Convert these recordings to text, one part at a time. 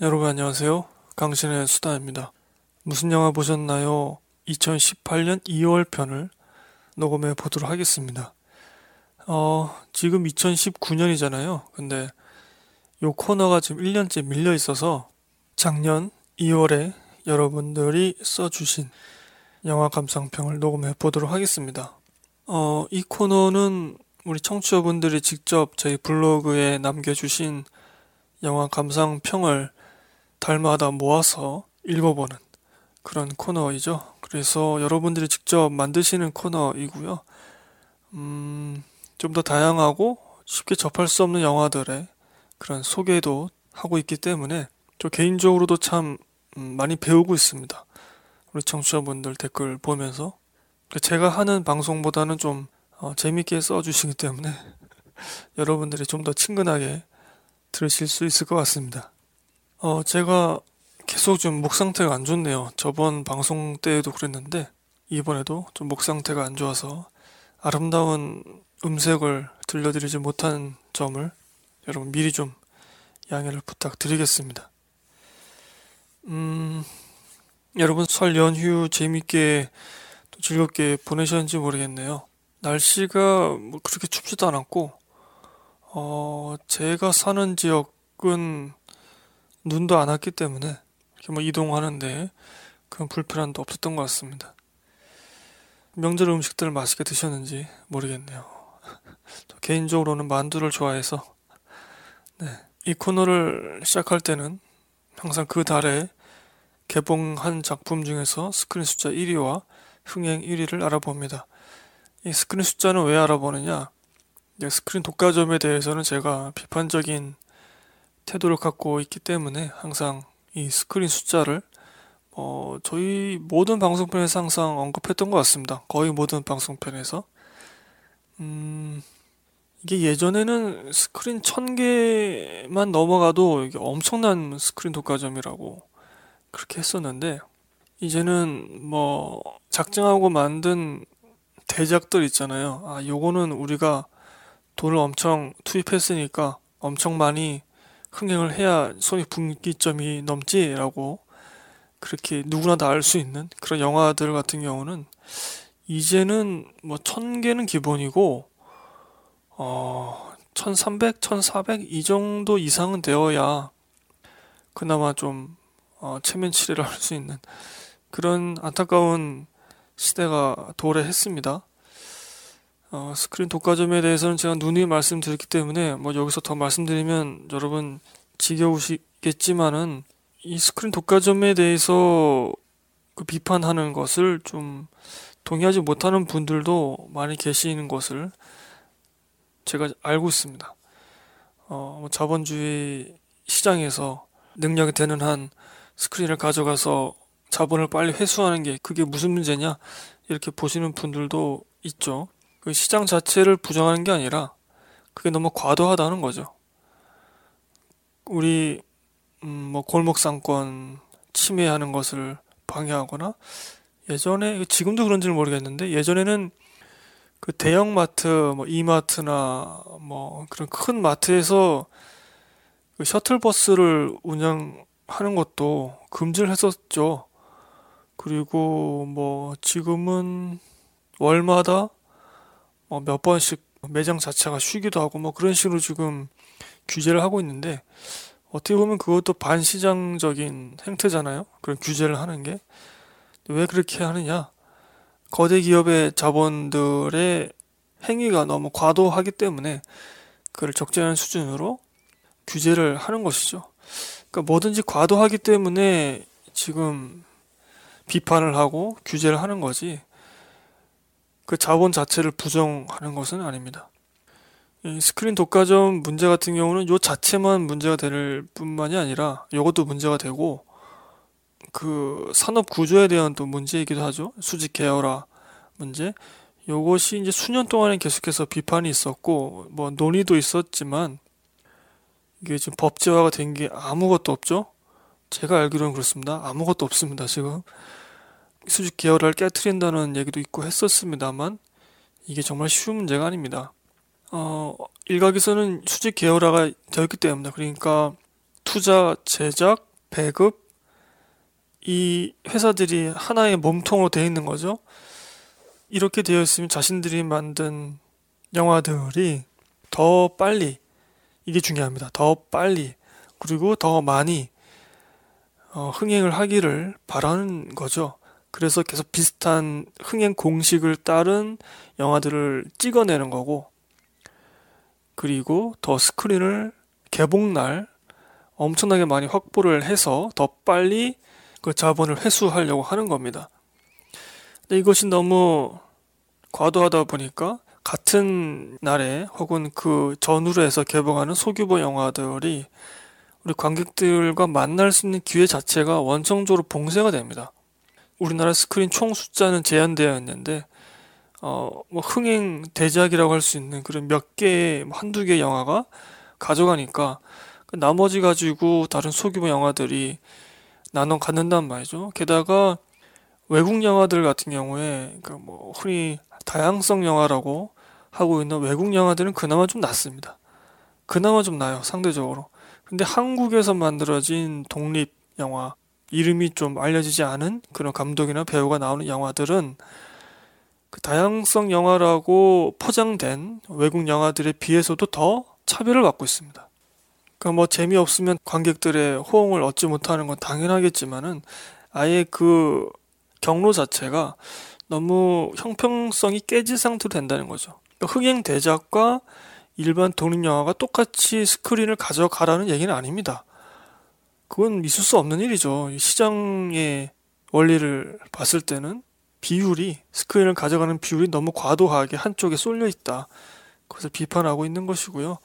여러분 안녕하세요. 강신의 수다입니다. 무슨 영화 보셨나요? 2018년 2월 편을 녹음해 보도록 하겠습니다. 어, 지금 2019년이잖아요. 근데 요 코너가 지금 1년째 밀려 있어서 작년 2월에 여러분들이 써주신 영화 감상평을 녹음해 보도록 하겠습니다. 어, 이 코너는 우리 청취자분들이 직접 저희 블로그에 남겨주신 영화 감상평을 달마다 모아서 읽어보는 그런 코너이죠. 그래서 여러분들이 직접 만드시는 코너이고요. 음, 좀 더 다양하고 쉽게 접할 수 없는 영화들의 그런 소개도 하고 있기 때문에 저 개인적으로도 참 음, 많이 배우고 있습니다. 우리 청취자분들 댓글 보면서 제가 하는 방송보다는 좀 어, 재밌게 써주시기 때문에 여러분들이 좀 더 친근하게 들으실 수 있을 것 같습니다. 어, 제가 계속 좀 목 상태가 안 좋네요. 저번 방송 때에도 그랬는데, 이번에도 좀 목 상태가 안 좋아서 아름다운 음색을 들려드리지 못한 점을 여러분 미리 좀 양해를 부탁드리겠습니다. 음, 여러분 설 연휴 재밌게 또 즐겁게 보내셨는지 모르겠네요. 날씨가 뭐 그렇게 춥지도 않았고, 어, 제가 사는 지역은 눈도 안 왔기 때문에 이렇게 뭐 이동하는데 그런 불편함도 없었던 것 같습니다. 명절 음식들 맛있게 드셨는지 모르겠네요. 개인적으로는 만두를 좋아해서 네, 이 코너를 시작할 때는 항상 그 달에 개봉한 작품 중에서 스크린 숫자 1위와 흥행 1위를 알아봅니다. 이 스크린 숫자는 왜 알아보느냐? 스크린 독과점에 대해서는 제가 비판적인 태도를 갖고 있기 때문에 항상 이 스크린 숫자를 어, 저희 모든 방송편에서 항상 언급했던 것 같습니다. 거의 모든 방송편에서. 음, 이게 예전에는 스크린 1000개만 넘어가도 이게 엄청난 스크린 독과점이라고 그렇게 했었는데, 이제는 뭐, 작정하고 만든 대작들 있잖아요. 아, 요거는 우리가 돈을 엄청 투입했으니까 엄청 많이 흥행을 해야 손익 분기점이 넘지라고 그렇게 누구나 다 알 수 있는 그런 영화들 같은 경우는 이제는 뭐 천 개는 기본이고 어 1300, 1400 이 정도 이상은 되어야 그나마 좀 어, 체면 치레를 할 수 있는 그런 안타까운 시대가 도래했습니다. 어, 스크린 독과점에 대해서는 제가 누누이 말씀드렸기 때문에 뭐 여기서 더 말씀드리면 여러분 지겨우시겠지만은 이 스크린 독과점에 대해서 그 비판하는 것을 좀 동의하지 못하는 분들도 많이 계시는 것을 제가 알고 있습니다. 어, 뭐 자본주의 시장에서 능력이 되는 한 스크린을 가져가서 자본을 빨리 회수하는 게 그게 무슨 문제냐 이렇게 보시는 분들도 있죠. 그 시장 자체를 부정하는 게 아니라 그게 너무 과도하다는 거죠. 우리 음, 뭐 골목 상권 침해하는 것을 방해하거나 예전에 지금도 그런지는 모르겠는데 예전에는 그 대형 마트 뭐 이마트나 뭐 그런 큰 마트에서 그 셔틀버스를 운영하는 것도 금지를 했었죠. 그리고 뭐 지금은 월마다 뭐몇 번씩 매장 자체가 쉬기도 하고 뭐 그런 식으로 지금 규제를 하고 있는데 어떻게 보면 그것도 반시장적인 행태잖아요. 그런 규제를 하는 게. 왜 그렇게 하느냐? 거대 기업의 자본들의 행위가 너무 과도하기 때문에 그를 적절한 수준으로 규제를 하는 것이죠. 그러니까 뭐든지 과도하기 때문에 지금 비판을 하고 규제를 하는 거지. 그 자본 자체를 부정하는 것은 아닙니다. 이 스크린 독과점 문제 같은 경우는 요 자체만 문제가 될 뿐만이 아니라 이것도 문제가 되고 그 산업 구조에 대한 또 문제이기도 하죠. 수직 계열화 문제. 요것이 이제 수년 동안에 계속해서 비판이 있었고 뭐 논의도 있었지만 이게 지금 법제화가 된 게 아무것도 없죠. 제가 알기로는 그렇습니다. 아무것도 없습니다. 지금 수직 계열을 깨뜨린다는 얘기도 있고 했었습니다만 이게 정말 쉬운 문제가 아닙니다. 어, 일각에서는 수직 계열화가 되었기 때문에 그러니까 투자, 제작, 배급 이 회사들이 하나의 몸통으로 되어 있는 거죠. 이렇게 되어 있으면 자신들이 만든 영화들이 더 빨리 이게 중요합니다. 더 빨리 그리고 더 많이 어, 흥행을 하기를 바라는 거죠. 그래서 계속 비슷한 흥행 공식을 따른 영화들을 찍어내는 거고 그리고 더 스크린을 개봉날 엄청나게 많이 확보를 해서 더 빨리 그 자본을 회수하려고 하는 겁니다. 근데 이것이 너무 과도하다 보니까 같은 날에 혹은 그 전후로 해서 개봉하는 소규모 영화들이 우리 관객들과 만날 수 있는 기회 자체가 원천적으로 봉쇄가 됩니다. 우리나라 스크린 총 숫자는 제한되어 있는데 어, 뭐 흥행 대작이라고 할 수 있는 그런 몇 개의 뭐 한두 개 영화가 가져가니까 그 나머지 가지고 다른 소규모 영화들이 나눠 갖는단 말이죠. 게다가 외국 영화들 같은 경우에 그뭐 흔히 다양성 영화라고 하고 있는 외국 영화들은 그나마 좀 낫습니다. 그나마 좀 나요, 상대적으로. 근데 한국에서 만들어진 독립 영화, 이름이 좀 알려지지 않은 그런 감독이나 배우가 나오는 영화들은 그 다양성 영화라고 포장된 외국 영화들에 비해서도 더 차별을 받고 있습니다. 그러니까 뭐 재미없으면 관객들의 호응을 얻지 못하는 건 당연하겠지만은 아예 그 경로 자체가 너무 형평성이 깨진 상태로 된다는 거죠. 그러니까 흥행 대작과 일반 독립 영화가 똑같이 스크린을 가져가라는 얘기는 아닙니다. 그건 있을 수 없는 일이죠. 시장의 원리를 봤을 때는 비율이 스크린을 가져가는 비율이 너무 과도하게 한쪽에 쏠려 있다. 그래서 비판하고 있는 것이고요.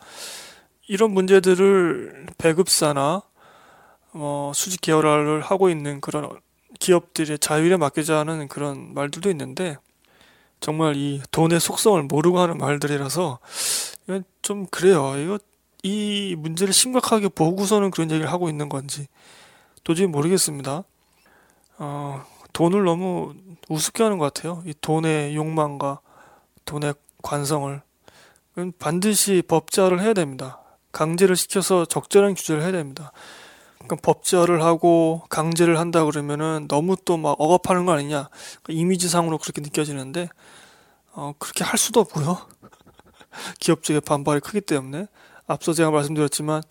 이런 문제들을 배급사나 뭐 수직 계열화를 하고 있는 그런 기업들의 자율에 맡기자는 그런 말들도 있는데 정말 이 돈의 속성을 모르고 하는 말들이라서 이건 좀 그래요. 이거 이 문제를 심각하게 보고서는 그런 얘기를 하고 있는 건지 도저히 모르겠습니다. 어, 돈을 너무 우습게 하는 것 같아요. 이 돈의 욕망과 돈의 관성을 반드시 법제화를 해야 됩니다. 강제를 시켜서 적절한 규제를 해야 됩니다. 그러니까 법제화를 하고 강제를 한다 그러면은 너무 또 막 억압하는 거 아니냐 그러니까 이미지상으로 그렇게 느껴지는데 어, 그렇게 할 수도 없고요. 기업 쪽의 반발이 크기 때문에 앞서 제가 말씀드렸지만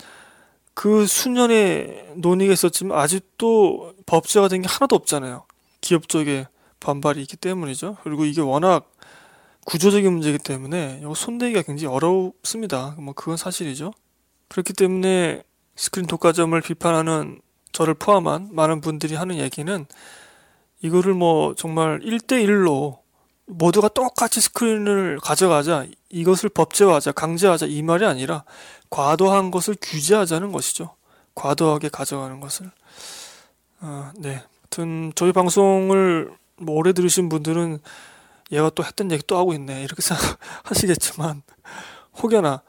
그 수년의 논의가 있었지만 아직도 법제화 된게 하나도 없잖아요. 기업 쪽의 반발이 있기 때문이죠. 그리고 이게 워낙 구조적인 문제이기 때문에 이거 손대기가 굉장히 어렵습니다. 뭐 그건 사실이죠. 그렇기 때문에 스크린 독과점을 비판하는 저를 포함한 많은 분들이 하는 얘기는 이거를 뭐 정말 1대1로 모두가 똑같이 스크린을 가져가자 이것을 법제화하자 강제하자 이 말이 아니라 과도한 것을 규제하자는 것이죠. 과도하게 가져가는 것을. 아, 네. 하여튼 저희 방송을 뭐 오래 들으신 분들은 얘가 또 했던 얘기 또 하고 있네 이렇게 생각하시겠지만 혹여나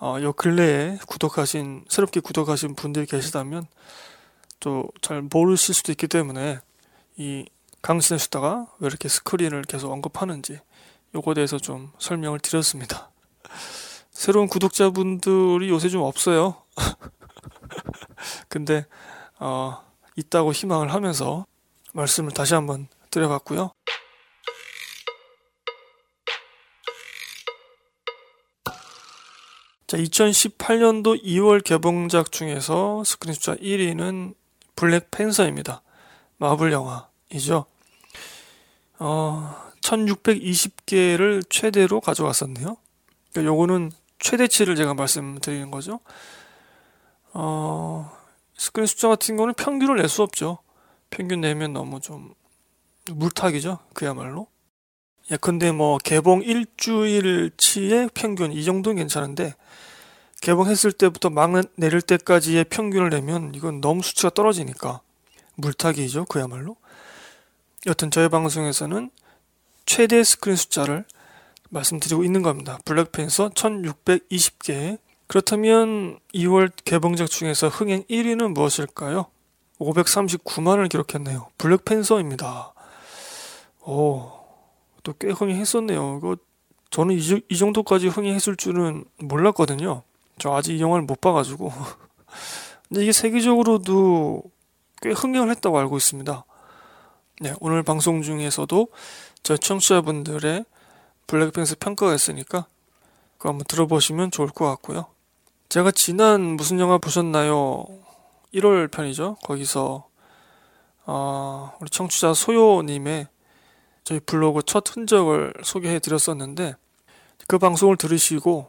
어, 요 근래에 구독하신 새롭게 구독하신 분들이 계시다면 또 잘 모르실 수도 있기 때문에 이 강신의 수다가 왜 이렇게 스크린을 계속 언급하는지 요거에 대해서 좀 설명을 드렸습니다. 새로운 구독자분들이 요새 좀 없어요. 근데 어, 있다고 희망을 하면서 말씀을 다시 한번 드려봤고요. 자, 2018년도 2월 개봉작 중에서 스크린 숫자 1위는 블랙 팬서입니다. 마블 영화 이죠. 어, 1620개를 최대로 가져갔었네요. 그러니까 요거는 최대치를 제가 말씀드리는 거죠. 어, 스크린 숫자 같은 거는 평균을 낼 수 없죠. 평균 내면 너무 좀 물타기죠. 그야말로. 예컨대 뭐 개봉 일주일치의 평균 이 정도는 괜찮은데 개봉했을 때부터 막 내릴 때까지의 평균을 내면 이건 너무 수치가 떨어지니까 물타기죠 그야말로 여튼 저희 방송에서는 최대 스크린 숫자를 말씀드리고 있는 겁니다 블랙팬서 1620개 그렇다면 2월 개봉작 중에서 흥행 1위는 무엇일까요? 539만을 기록했네요 블랙팬서입니다 오 또 꽤 흥행했었네요. 이거 저는 이, 이 정도까지 흥행했을 줄은 몰랐거든요. 저 아직 이 영화를 못 봐가지고. 근데 이게 세계적으로도 꽤 흥행을 했다고 알고 있습니다. 네, 오늘 방송 중에서도 저희 청취자분들의 블랙핑스 평가가 있으니까 그거 한번 들어보시면 좋을 것 같고요. 제가 지난 무슨 영화 보셨나요? 1월 편이죠. 거기서 어, 우리 청취자 소요님의 저희 블로그 첫 흔적을 소개해 드렸었는데 그 방송을 들으시고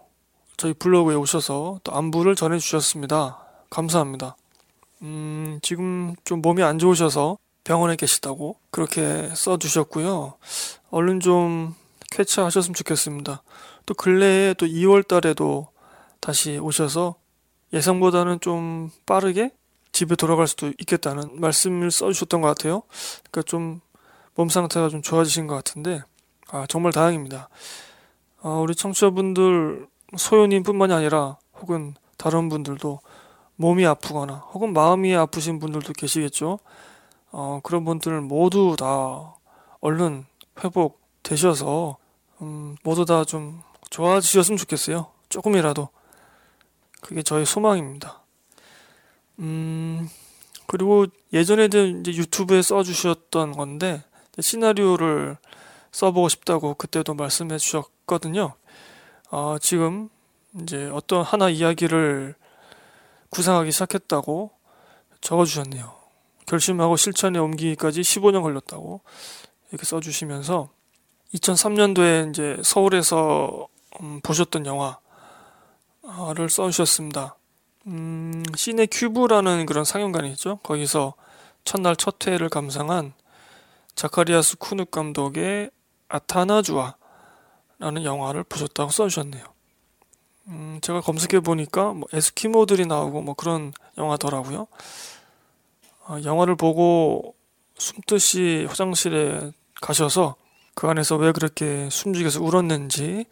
저희 블로그에 오셔서 또 안부를 전해 주셨습니다. 감사합니다. 음, 지금 좀 몸이 안 좋으셔서 병원에 계시다고 그렇게 써주셨고요. 얼른 좀 쾌차하셨으면 좋겠습니다. 또 근래에 또 2월 달에도 다시 오셔서 예상보다는 좀 빠르게 집에 돌아갈 수도 있겠다는 말씀을 써주셨던 것 같아요. 그러니까 좀 몸 상태가 좀 좋아지신 것 같은데 아 정말 다행입니다. 아, 우리 청취자분들 소연님뿐만이 아니라 혹은 다른 분들도 몸이 아프거나 혹은 마음이 아프신 분들도 계시겠죠. 어, 그런 분들 모두 다 얼른 회복되셔서 음, 모두 다 좀 좋아지셨으면 좋겠어요. 조금이라도 그게 저의 소망입니다. 음, 그리고 예전에도 이제 유튜브에 써주셨던 건데 시나리오를 써보고 싶다고 그때도 말씀해 주셨거든요. 어, 지금 이제 어떤 하나 이야기를 구상하기 시작했다고 적어주셨네요. 결심하고 실천에 옮기기까지 15년 걸렸다고 이렇게 써주시면서 2003년도에 이제 서울에서 음, 보셨던 영화를 써주셨습니다. 음, 시네 큐브라는 그런 상영관이 있죠. 거기서 첫날 첫 회를 감상한 자카리아스 쿠누 감독의 아타나주아라는 영화를 보셨다고 써주셨네요. 음, 제가 검색해 보니까 뭐 에스키모들이 나오고 뭐 그런 영화더라고요. 어, 영화를 보고 숨듯이 화장실에 가셔서 그 안에서 왜 그렇게 숨죽여서 울었는지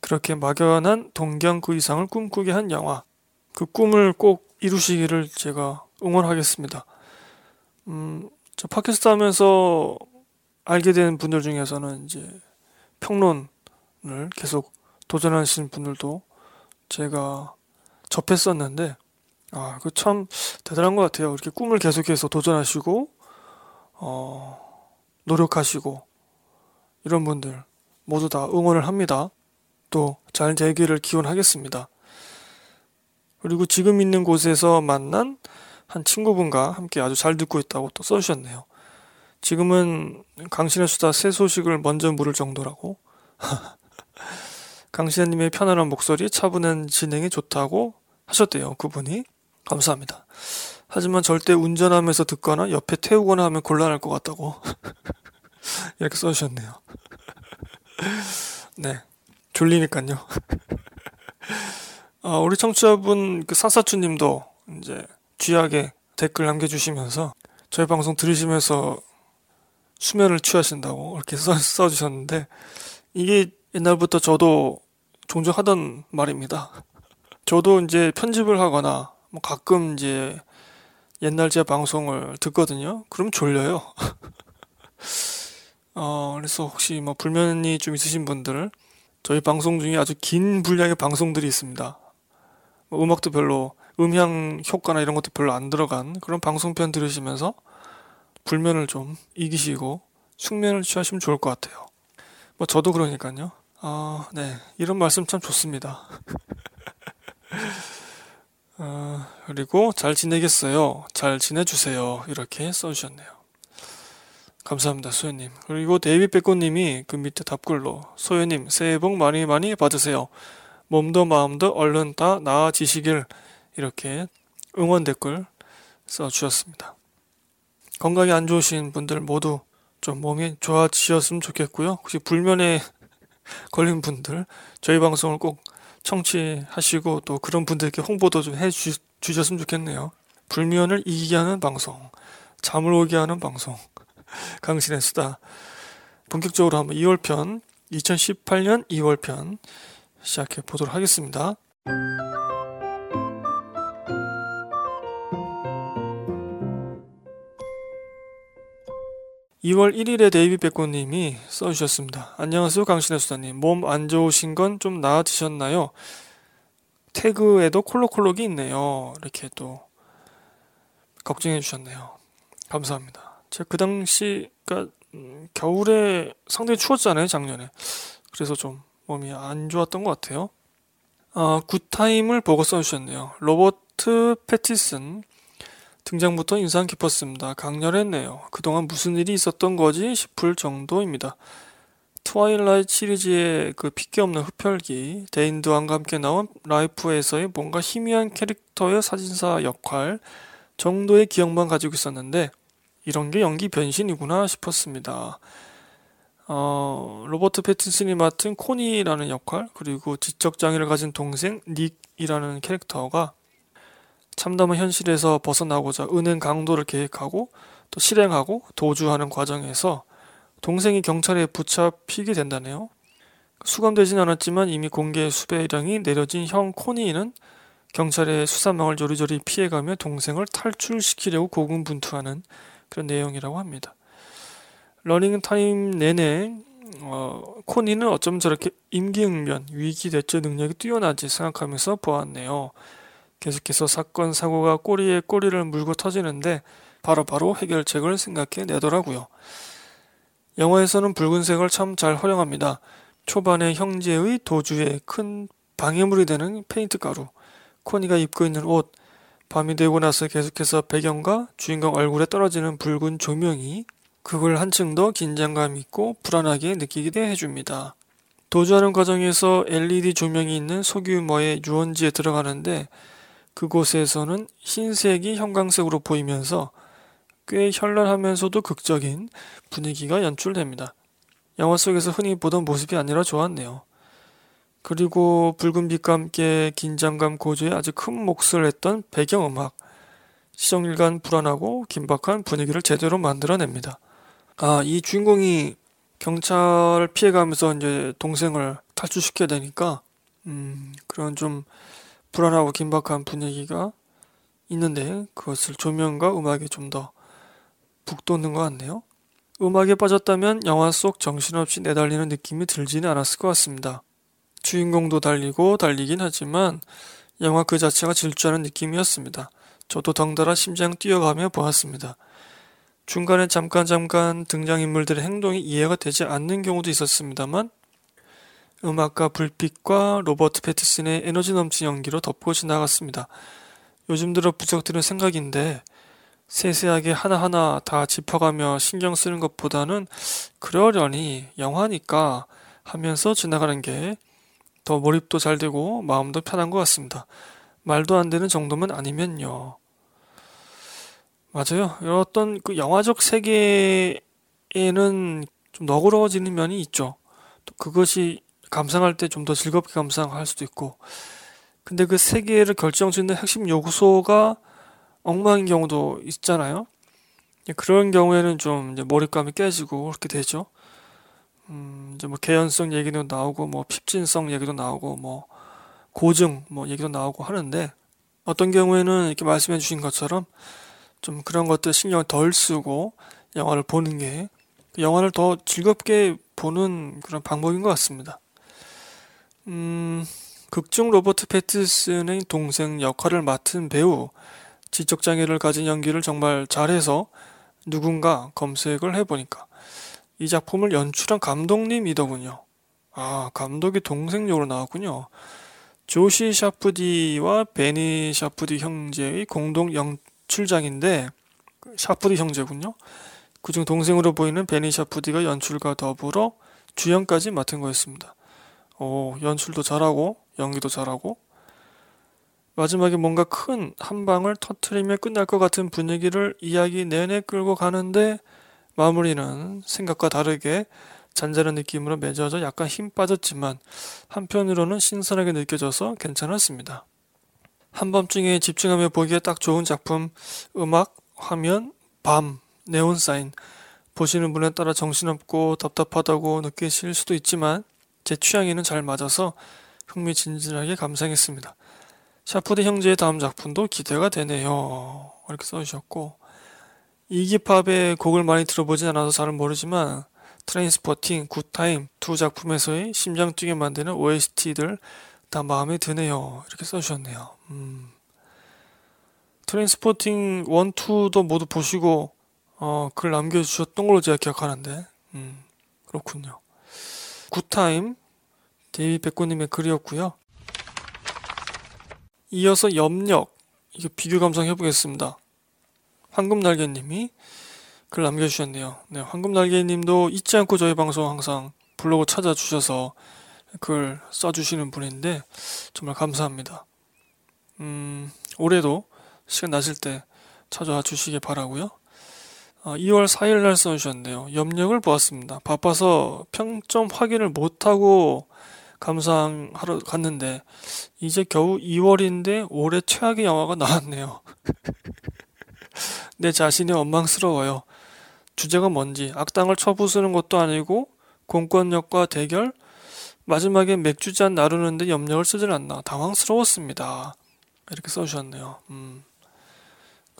그렇게 막연한 동경 그 이상을 꿈꾸게 한 영화. 그 꿈을 꼭 이루시기를 제가 응원하겠습니다. 음, 저 팟캐스트 하면서 알게 된 분들 중에서는 이제 평론을 계속 도전하신 분들도 제가 접했었는데, 아, 그 참 대단한 것 같아요. 이렇게 꿈을 계속해서 도전하시고, 어, 노력하시고, 이런 분들 모두 다 응원을 합니다. 또 잘 되기를 기원하겠습니다. 그리고 지금 있는 곳에서 만난 한 친구분과 함께 아주 잘 듣고 있다고 또 써주셨네요. 지금은 강신의 수다 새 소식을 먼저 물을 정도라고. 강신혜님의 편안한 목소리, 차분한 진행이 좋다고 하셨대요. 그분이. 감사합니다. 하지만 절대 운전하면서 듣거나 옆에 태우거나 하면 곤란할 것 같다고. 이렇게 써주셨네요. 네. 졸리니까요. 아, 우리 청취자분 그 사사추님도 이제 귀하게 댓글 남겨주시면서 저희 방송 들으시면서 수면을 취하신다고 이렇게 써, 써주셨는데 이게 옛날부터 저도 종종 하던 말입니다. 저도 이제 편집을 하거나 뭐 가끔 이제 옛날 제 방송을 듣거든요. 그럼 졸려요. 어, 그래서 혹시 뭐 불면이 좀 있으신 분들 저희 방송 중에 아주 긴 분량의 방송들이 있습니다. 뭐 음악도 별로 음향 효과나 이런 것도 별로 안 들어간 그런 방송편 들으시면서 불면을 좀 이기시고 숙면을 취하시면 좋을 것 같아요. 뭐 저도 그러니까요. 아, 네. 이런 말씀 참 좋습니다. 어, 그리고 잘 지내겠어요. 잘 지내주세요. 이렇게 써주셨네요. 감사합니다, 소연님. 그리고 데이비 빼꼬님이 그 밑에 답글로 소연님 새해 복 많이 많이 받으세요. 몸도 마음도 얼른 다 나아지시길 이렇게 응원 댓글 써주셨습니다. 건강이 안 좋으신 분들 모두 좀 몸이 좋아지셨으면 좋겠고요. 혹시 불면에 걸린 분들 저희 방송을 꼭 청취하시고 또 그런 분들께 홍보도 좀 해주셨으면 좋겠네요. 불면을 이기게 하는 방송, 잠을 오게 하는 방송, 강신의 수다. 본격적으로 한번 2월편, 2018년 2월편 시작해 보도록 하겠습니다. 2월 1일에 데이비 백곰님이 써주셨습니다. 안녕하세요, 강신의 수다님. 몸 안 좋으신 건 좀 나아지셨나요? 태그에도 콜록콜록이 있네요. 이렇게 또 걱정해 주셨네요. 감사합니다. 제가 그 당시, 그니까, 음, 겨울에 상당히 추웠잖아요, 작년에. 그래서 좀 몸이 안 좋았던 것 같아요. 아, 굿타임을 보고 써주셨네요. 로버트 패틴슨. 등장부터 인상 깊었습니다. 강렬했네요. 그동안 무슨 일이 있었던 거지 싶을 정도입니다. 트와일라이트 시리즈의 그 핏기 없는 흡혈귀, 데인 드한과 함께 나온 라이프에서의 뭔가 희미한 캐릭터의 사진사 역할 정도의 기억만 가지고 있었는데 이런 게 연기 변신이구나 싶었습니다. 어, 로버트 패틴슨이 맡은 코니라는 역할, 그리고 지적 장애를 가진 동생 닉이라는 캐릭터가 참담한 현실에서 벗어나고자 은행 강도를 계획하고 또 실행하고 도주하는 과정에서 동생이 경찰에 붙잡히게 된다네요. 수감되진 않았지만 이미 공개 수배령이 내려진 형 코니는 경찰의 수사망을 조리조리 피해가며 동생을 탈출시키려고 고군분투하는 그런 내용이라고 합니다. 러닝 타임 내내 어, 코니는 어쩜 저렇게 임기응변, 위기 대처 능력이 뛰어나지 생각하면서 보았네요. 계속해서 사건 사고가 꼬리에 꼬리를 물고 터지는데 바로바로 바로 해결책을 생각해 내더라고요. 영화에서는 붉은색을 참 잘 활용합니다. 초반에 형제의 도주에 큰 방해물이 되는 페인트 가루, 코니가 입고 있는 옷, 밤이 되고 나서 계속해서 배경과 주인공 얼굴에 떨어지는 붉은 조명이 그걸 한층 더 긴장감 있고 불안하게 느끼게 해줍니다. 도주하는 과정에서 LED 조명이 있는 소규모의 유원지에 들어가는데 그곳에서는 흰색이 형광색으로 보이면서 꽤 현란하면서도 극적인 분위기가 연출됩니다. 영화 속에서 흔히 보던 모습이 아니라 좋았네요. 그리고 붉은 빛과 함께 긴장감 고조에 아주 큰 몫을 했던 배경음악. 시정일간 불안하고 긴박한 분위기를 제대로 만들어냅니다. 아, 이 주인공이 경찰을 피해가면서 이제 동생을 탈출시켜야 되니까, 음, 그런 좀 불안하고 긴박한 분위기가 있는데, 그것을 조명과 음악이 좀더 북돋는 것 같네요. 음악에 빠졌다면 영화 속 정신없이 내달리는 느낌이 들지는 않았을 것 같습니다. 주인공도 달리고 달리긴 하지만 영화 그 자체가 질주하는 느낌이었습니다. 저도 덩달아 심장 뛰어가며 보았습니다. 중간에 잠깐 잠깐 등장인물들의 행동이 이해가 되지 않는 경우도 있었습니다만 음악과 불빛과 로버트 패티슨의 에너지 넘친 연기로 덮고 지나갔습니다. 요즘 들어 드는 생각인데 세세하게 하나하나 다 짚어가며 신경 쓰는 것보다는 그러려니 영화니까 하면서 지나가는 게 더 몰입도 잘 되고 마음도 편한 것 같습니다. 말도 안 되는 정도면 아니면요. 맞아요. 어떤 그 영화적 세계에는 좀 너그러워지는 면이 있죠. 또 그것이 감상할 때 좀 더 즐겁게 감상할 수도 있고. 근데 그 세계를 결정짓는 핵심 요소가 엉망인 경우도 있잖아요. 그런 경우에는 좀 몰입감이 깨지고 그렇게 되죠. 음, 이제 뭐 개연성 얘기도 나오고 뭐 핍진성 얘기도 나오고 뭐 고증 뭐 얘기도 나오고 하는데 어떤 경우에는 이렇게 말씀해 주신 것처럼 좀 그런 것들 신경을 덜 쓰고 영화를 보는 게 영화를 더 즐겁게 보는 그런 방법인 것 같습니다. 음, 극중 로버트 패티슨의 동생 역할을 맡은 배우 지적장애를 가진 연기를 정말 잘해서 누군가 검색을 해보니까 이 작품을 연출한 감독님이더군요. 아, 감독이 동생 역으로 나왔군요. 조시 샤프디와 베니 샤프디 형제의 공동 연출장인데 샤프디 형제군요. 그중 동생으로 보이는 베니 샤프디가 연출과 더불어 주연까지 맡은 거였습니다. 오, 연출도 잘하고 연기도 잘하고 마지막에 뭔가 큰 한 방을 터트리며 끝날 것 같은 분위기를 이야기 내내 끌고 가는데 마무리는 생각과 다르게 잔잔한 느낌으로 맺어져 약간 힘 빠졌지만 한편으로는 신선하게 느껴져서 괜찮았습니다. 한밤중에 집중하며 보기에 딱 좋은 작품, 음악, 화면, 밤, 네온 사인. 보시는 분에 따라 정신없고 답답하다고 느끼실 수도 있지만 제 취향에는 잘 맞아서 흥미진진하게 감상했습니다. 샤프드 형제의 다음 작품도 기대가 되네요. 이렇게 써주셨고 이기팝의 곡을 많이 들어보진 않아서 잘은 모르지만 트레인스포팅, 굿타임 두 작품에서의 심장 뛰게 만드는 OST들 다 마음에 드네요. 이렇게 써주셨네요. 음. 트레인스포팅 1, 2도 모두 보시고 어, 글 남겨주셨던 걸로 제가 기억하는데, 음, 그렇군요. 굿타임, 데이비 백곰님의 글이었고요. 이어서 염력, 이거 비교 감상 해보겠습니다. 황금날개님이 글 남겨주셨네요. 네, 황금날개님도 잊지 않고 저희 방송 항상 블로그 찾아주셔서 글 써주시는 분인데 정말 감사합니다. 음, 올해도 시간 나실 때 찾아와 주시길 바라고요. 2월 아, 4일 날 써주셨네요. 염력을 보았습니다. 바빠서 평점 확인을 못하고 감상하러 갔는데 이제 겨우 2월인데 올해 최악의 영화가 나왔네요. 내 자신이 원망스러워요. 주제가 뭔지 악당을 쳐부수는 것도 아니고 공권력과 대결 마지막에 맥주잔 나르는데 염력을 쓰질 않나 당황스러웠습니다. 이렇게 써주셨네요. 음.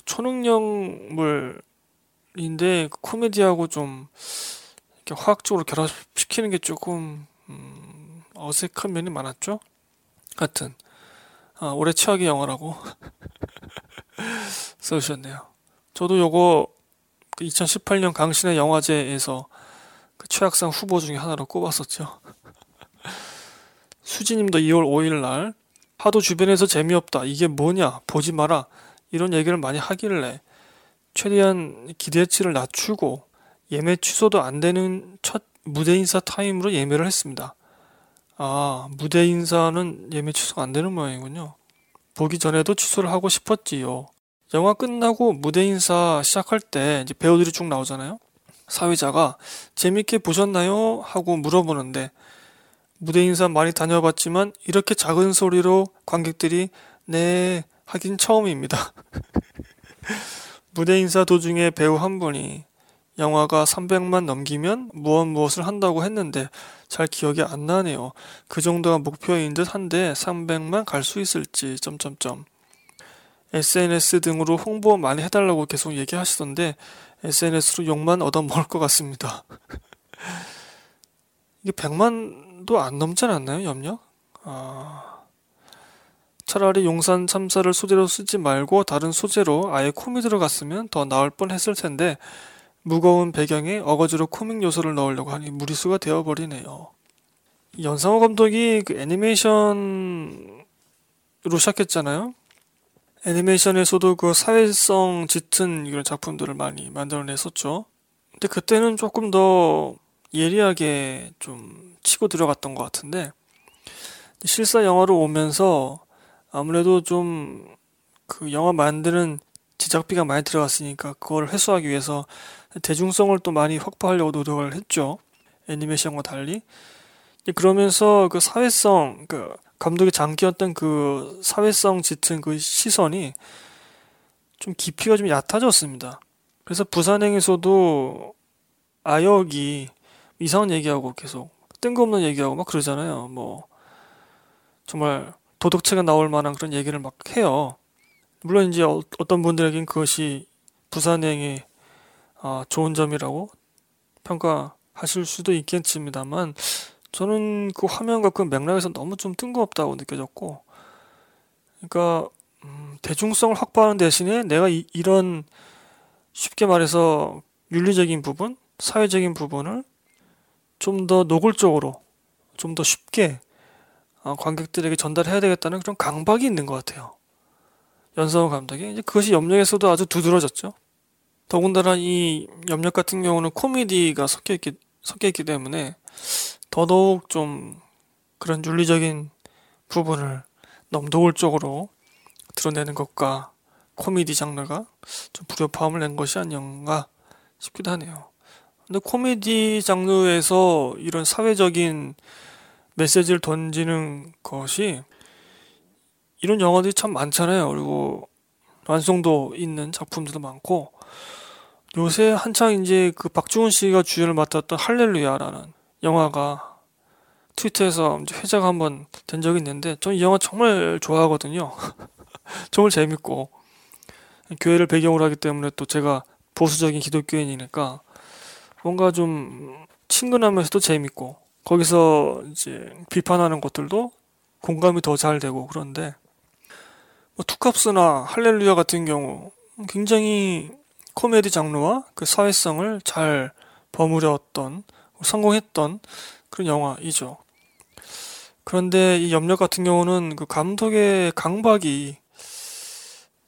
초능력물 인데 그 코미디하고 좀 이렇게 화학적으로 결합시키는 게 조금 음, 어색한 면이 많았죠. 하여튼 아, 올해 최악의 영화라고 써주셨네요. 저도 요거 2018년 그 강신의 영화제에서 그 최악상 후보 중에 하나로 꼽았었죠. 수지님도 2월 5일 날 하도 주변에서 재미없다 이게 뭐냐 보지 마라 이런 얘기를 많이 하길래 최대한 기대치를 낮추고 예매 취소도 안 되는 첫 무대 인사 타임으로 예매를 했습니다. 아, 무대 인사는 예매 취소가 안 되는 모양이군요. 보기 전에도 취소를 하고 싶었지요. 영화 끝나고 무대 인사 시작할 때 이제 배우들이 쭉 나오잖아요. 사회자가 재밌게 보셨나요? 하고 물어보는데 무대 인사 많이 다녀봤지만 이렇게 작은 소리로 관객들이 네 하긴 처음입니다. 무대 인사 도중에 배우 한 분이 영화가 300만 넘기면 무엇 무엇을 한다고 했는데 잘 기억이 안 나네요. 그 정도가 목표인 듯 한데 300만 갈 수 있을지 점점점. SNS 등으로 홍보 많이 해달라고 계속 얘기하시던데 SNS로 욕만 얻어먹을 것 같습니다. 이게 100만도 안 넘지 않았나요, 염력? 아... 차라리 용산 참사를 소재로 쓰지 말고 다른 소재로 아예 코믹 들어갔으면 더 나을 뻔 했을 텐데 무거운 배경에 어거지로 코믹 요소를 넣으려고 하니 무리수가 되어버리네요. 연상호 감독이 그 애니메이션으로 시작했잖아요. 애니메이션에서도 그 사회성 짙은 이런 작품들을 많이 만들어냈었죠. 근데 그때는 조금 더 예리하게 좀 치고 들어갔던 것 같은데 실사 영화로 오면서 아무래도 좀 그 영화 만드는 제작비가 많이 들어갔으니까 그걸 회수하기 위해서 대중성을 또 많이 확보하려고 노력을 했죠. 애니메이션과 달리. 그러면서 그 사회성, 그 감독의 장기였던 그 사회성 짙은 그 시선이 좀 깊이가 좀 얕아졌습니다. 그래서 부산행에서도 아역이 이상한 얘기하고 계속 뜬금없는 얘기하고 막 그러잖아요. 뭐 정말 도덕체가 나올 만한 그런 얘기를 막 해요. 물론 이제 어, 떤 분들에겐 그것이 부산행의 어, 좋은 점이라고 평가하실 수도 있겠습니다만 저는 그 화면과 그 맥락에서 너무 좀 뜬금없다고 느껴졌고 그러니까 음, 대중성을 확보하는 대신에 내가 이, 이런 쉽게 말해서 윤리적인 부분, 사회적인 부분을 좀 더 노골적으로 좀 더 쉽게 어, 관객들에게 전달해야 되겠다는 그런 강박이 있는 것 같아요. 연성호 감독이 이제 그것이 염력에서도 아주 두드러졌죠. 더군다나 이 염력 같은 경우는 코미디가 섞여 있기 섞여 있기 때문에 더더욱 좀 그런 윤리적인 부분을 너무 노골적으로 드러내는 것과 코미디 장르가 좀 불협화음을 낸 것이 아닌가 싶기도 하네요. 근데 코미디 장르에서 이런 사회적인 메시지를 던지는 것이 이런 영화들이 참 많잖아요. 그리고 완성도 있는 작품들도 많고 요새 한창 이제 그 박중훈 씨가 주연을 맡았던 할렐루야라는 영화가 트위터에서 회자가 한번 된 적이 있는데 전 이 영화 정말 좋아하거든요. 정말 재밌고 교회를 배경으로 하기 때문에 또 제가 보수적인 기독교인이니까 뭔가 좀 친근하면서도 재밌고 거기서 이제 비판하는 것들도 공감이 더 잘 되고 그런데 뭐 투캅스나 할렐루야 같은 경우 굉장히 코미디 장르와 그 사회성을 잘 버무렸던 성공했던 그런 영화이죠. 그런데 이 염력 같은 경우는 그 감독의 강박이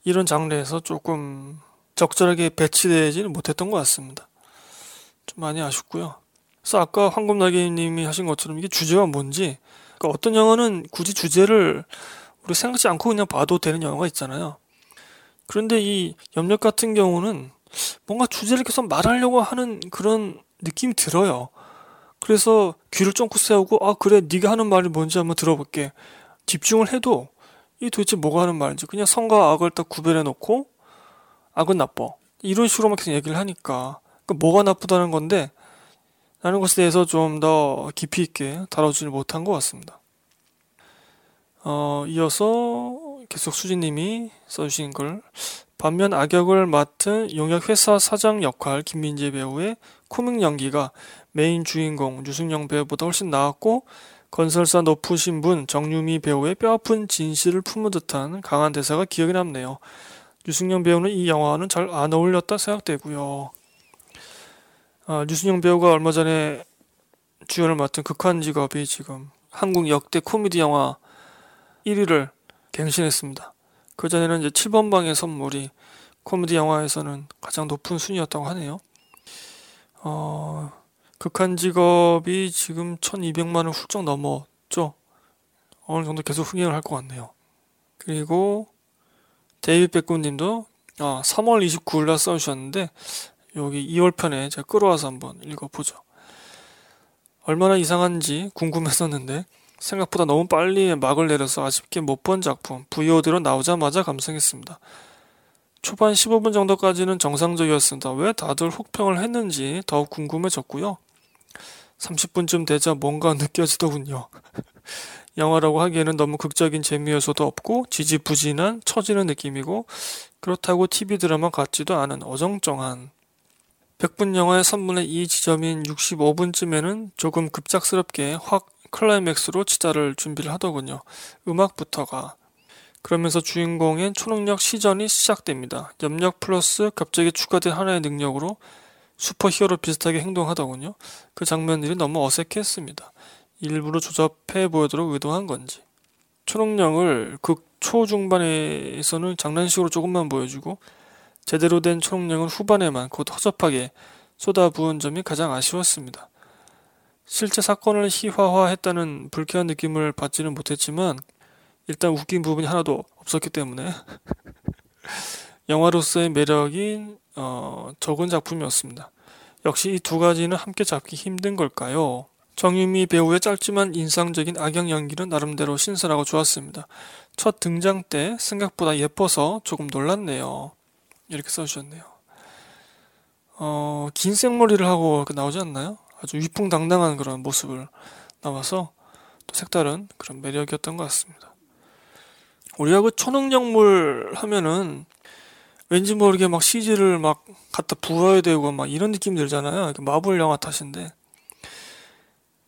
이런 장르에서 조금 적절하게 배치되지는 못했던 것 같습니다. 좀 많이 아쉽고요. 그래서 아까 황금날개님이 하신 것처럼 이게 주제가 뭔지 그러니까 어떤 영화는 굳이 주제를 우리 생각지 않고 그냥 봐도 되는 영화가 있잖아요. 그런데 이 염력 같은 경우는 뭔가 주제를 계속 말하려고 하는 그런 느낌이 들어요. 그래서 귀를 쫑긋 세우고 아 그래 네가 하는 말이 뭔지 한번 들어볼게. 집중을 해도 이 도대체 뭐가 하는 말인지 그냥 성과 악을 딱 구별해 놓고 악은 나빠. 이런 식으로만 계속 얘기를 하니까 그 뭐가 나쁘다는 건데 라는 것에 대해서 좀 더 깊이 있게 다뤄주지 못한 것 같습니다. 어, 이어서 계속 수진님이 써주신 걸 반면 악역을 맡은 용역회사 사장 역할 김민재 배우의 코믹 연기가 메인 주인공 유승용 배우보다 훨씬 나았고 건설사 높으신 분 정유미 배우의 뼈아픈 진실을 품은 듯한 강한 대사가 기억에 남네요. 유승용 배우는 이 영화는 잘 안 어울렸다 생각되고요. 아, 유승용 배우가 얼마 전에 주연을 맡은 극한 직업이 지금 한국 역대 코미디 영화 1위를 갱신했습니다. 그 전에는 이제 7번 방의 선물이 코미디 영화에서는 가장 높은 순위였다고 하네요. 어, 극한 직업이 지금 1200만을 훌쩍 넘었죠. 어느 정도 계속 흥행을 할 것 같네요. 그리고 데이비 백곰님도 아, 3월 29일 날 써주셨는데 여기 2월 편에 제가 끌어와서 한번 읽어보죠. 얼마나 이상한지 궁금했었는데 생각보다 너무 빨리 막을 내려서 아쉽게 못 본 작품 VOD로 나오자마자 감상했습니다. 초반 15분 정도까지는 정상적이었습니다. 왜 다들 혹평을 했는지 더욱 궁금해졌고요. 30분쯤 되자 뭔가 느껴지더군요. 영화라고 하기에는 너무 극적인 재미 요소도 없고 지지부진한 처지는 느낌이고 그렇다고 TV 드라마 같지도 않은 어정쩡한 100분 영화의 3분의 2 지점인 65분쯤에는 조금 급작스럽게 확 클라이맥스로 치달을 준비를 하더군요. 음악부터가. 그러면서 주인공의 초능력 시전이 시작됩니다. 염력 플러스 갑자기 추가된 하나의 능력으로 슈퍼 히어로 비슷하게 행동하더군요. 그 장면들이 너무 어색했습니다. 일부러 조잡해 보이도록 의도한 건지. 초능력을 극 초중반에서는 장난식으로 조금만 보여주고 제대로 된 초능력은 후반에만 곧 허접하게 쏟아부은 점이 가장 아쉬웠습니다. 실제 사건을 희화화했다는 불쾌한 느낌을 받지는 못했지만 일단 웃긴 부분이 하나도 없었기 때문에 영화로서의 매력이 어, 적은 작품이었습니다. 역시 이 두 가지는 함께 잡기 힘든 걸까요? 정유미 배우의 짧지만 인상적인 악역 연기는 나름대로 신선하고 좋았습니다. 첫 등장 때 생각보다 예뻐서 조금 놀랐네요. 이렇게 써주셨네요. 어, 긴 생머리를 하고 나오지 않나요? 아주 위풍당당한 그런 모습을 나와서 또 색다른 그런 매력이었던 것 같습니다. 우리가 그 초능력물 하면은 왠지 모르게 막 CG를 막 갖다 부어야 되고 막 이런 느낌 들잖아요. 마블 영화 탓인데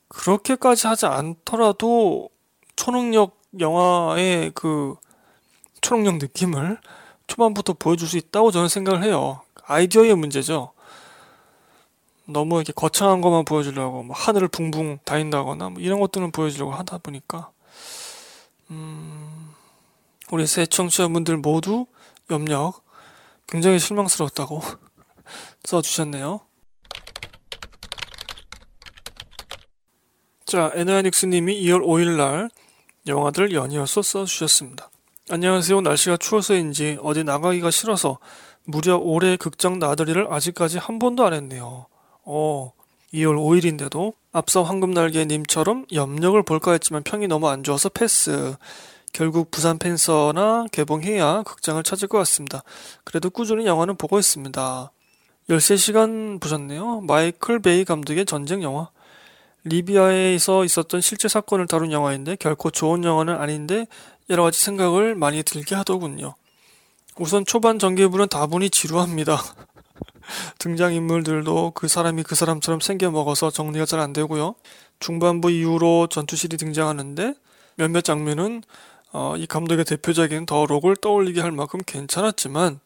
그렇게까지 하지 않더라도 초능력 영화의 그 초능력 느낌을 초반부터 보여줄 수 있다고 저는 생각을 해요. 아이디어의 문제죠. 너무 이렇게 거창한 것만 보여주려고 뭐 하늘을 붕붕 다닌다거나 뭐 이런 것들은 보여주려고 하다 보니까 음, 우리 새 청취자분들 모두 염력 굉장히 실망스러웠다고 써주셨네요. 자, 에나닉스님이 2월 5일날 영화들 연이어서 써주셨습니다. 안녕하세요. 날씨가 추워서인지 어디 나가기가 싫어서 무려 올해 극장 나들이를 아직까지 한 번도 안 했네요. 어, 2월 5일인데도 앞서 황금날개님처럼 염력을 볼까 했지만 평이 너무 안 좋아서 패스. 결국 부산 팬서나 개봉해야 극장을 찾을 것 같습니다. 그래도 꾸준히 영화는 보고 있습니다. 13시간 보셨네요. 마이클 베이 감독의 전쟁 영화. 리비아에서 있었던 실제 사건을 다룬 영화인데 결코 좋은 영화는 아닌데 여러 가지 생각을 많이 들게 하더군요. 우선 초반 전개부는 다분히 지루합니다. 등장인물들도 그 사람이 그 사람처럼 생겨먹어서 정리가 잘 안 되고요. 중반부 이후로 전투실이 등장하는데 몇몇 장면은 어, 이 감독의 대표적인 더 록을 떠올리게 할 만큼 괜찮았지만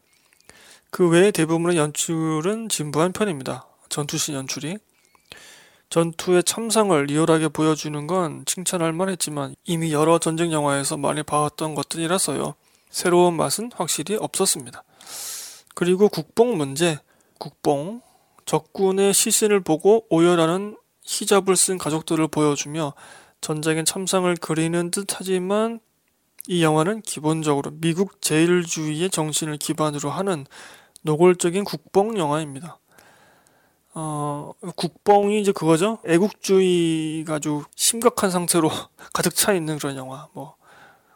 그 외에 대부분의 연출은 진부한 편입니다. 전투신 연출이. 전투의 참상을 리얼하게 보여주는 건 칭찬할 만했지만 이미 여러 전쟁 영화에서 많이 봐왔던 것들이라서요. 새로운 맛은 확실히 없었습니다. 그리고 국뽕 문제, 국뽕, 적군의 시신을 보고 오열하는 히잡을 쓴 가족들을 보여주며 전쟁의 참상을 그리는 듯 하지만 이 영화는 기본적으로 미국 제일주의의 정신을 기반으로 하는 노골적인 국뽕 영화입니다. 어, 국뽕이 이제 그거죠. 애국주의가 아주 심각한 상태로 가득 차 있는 그런 영화. 뭐,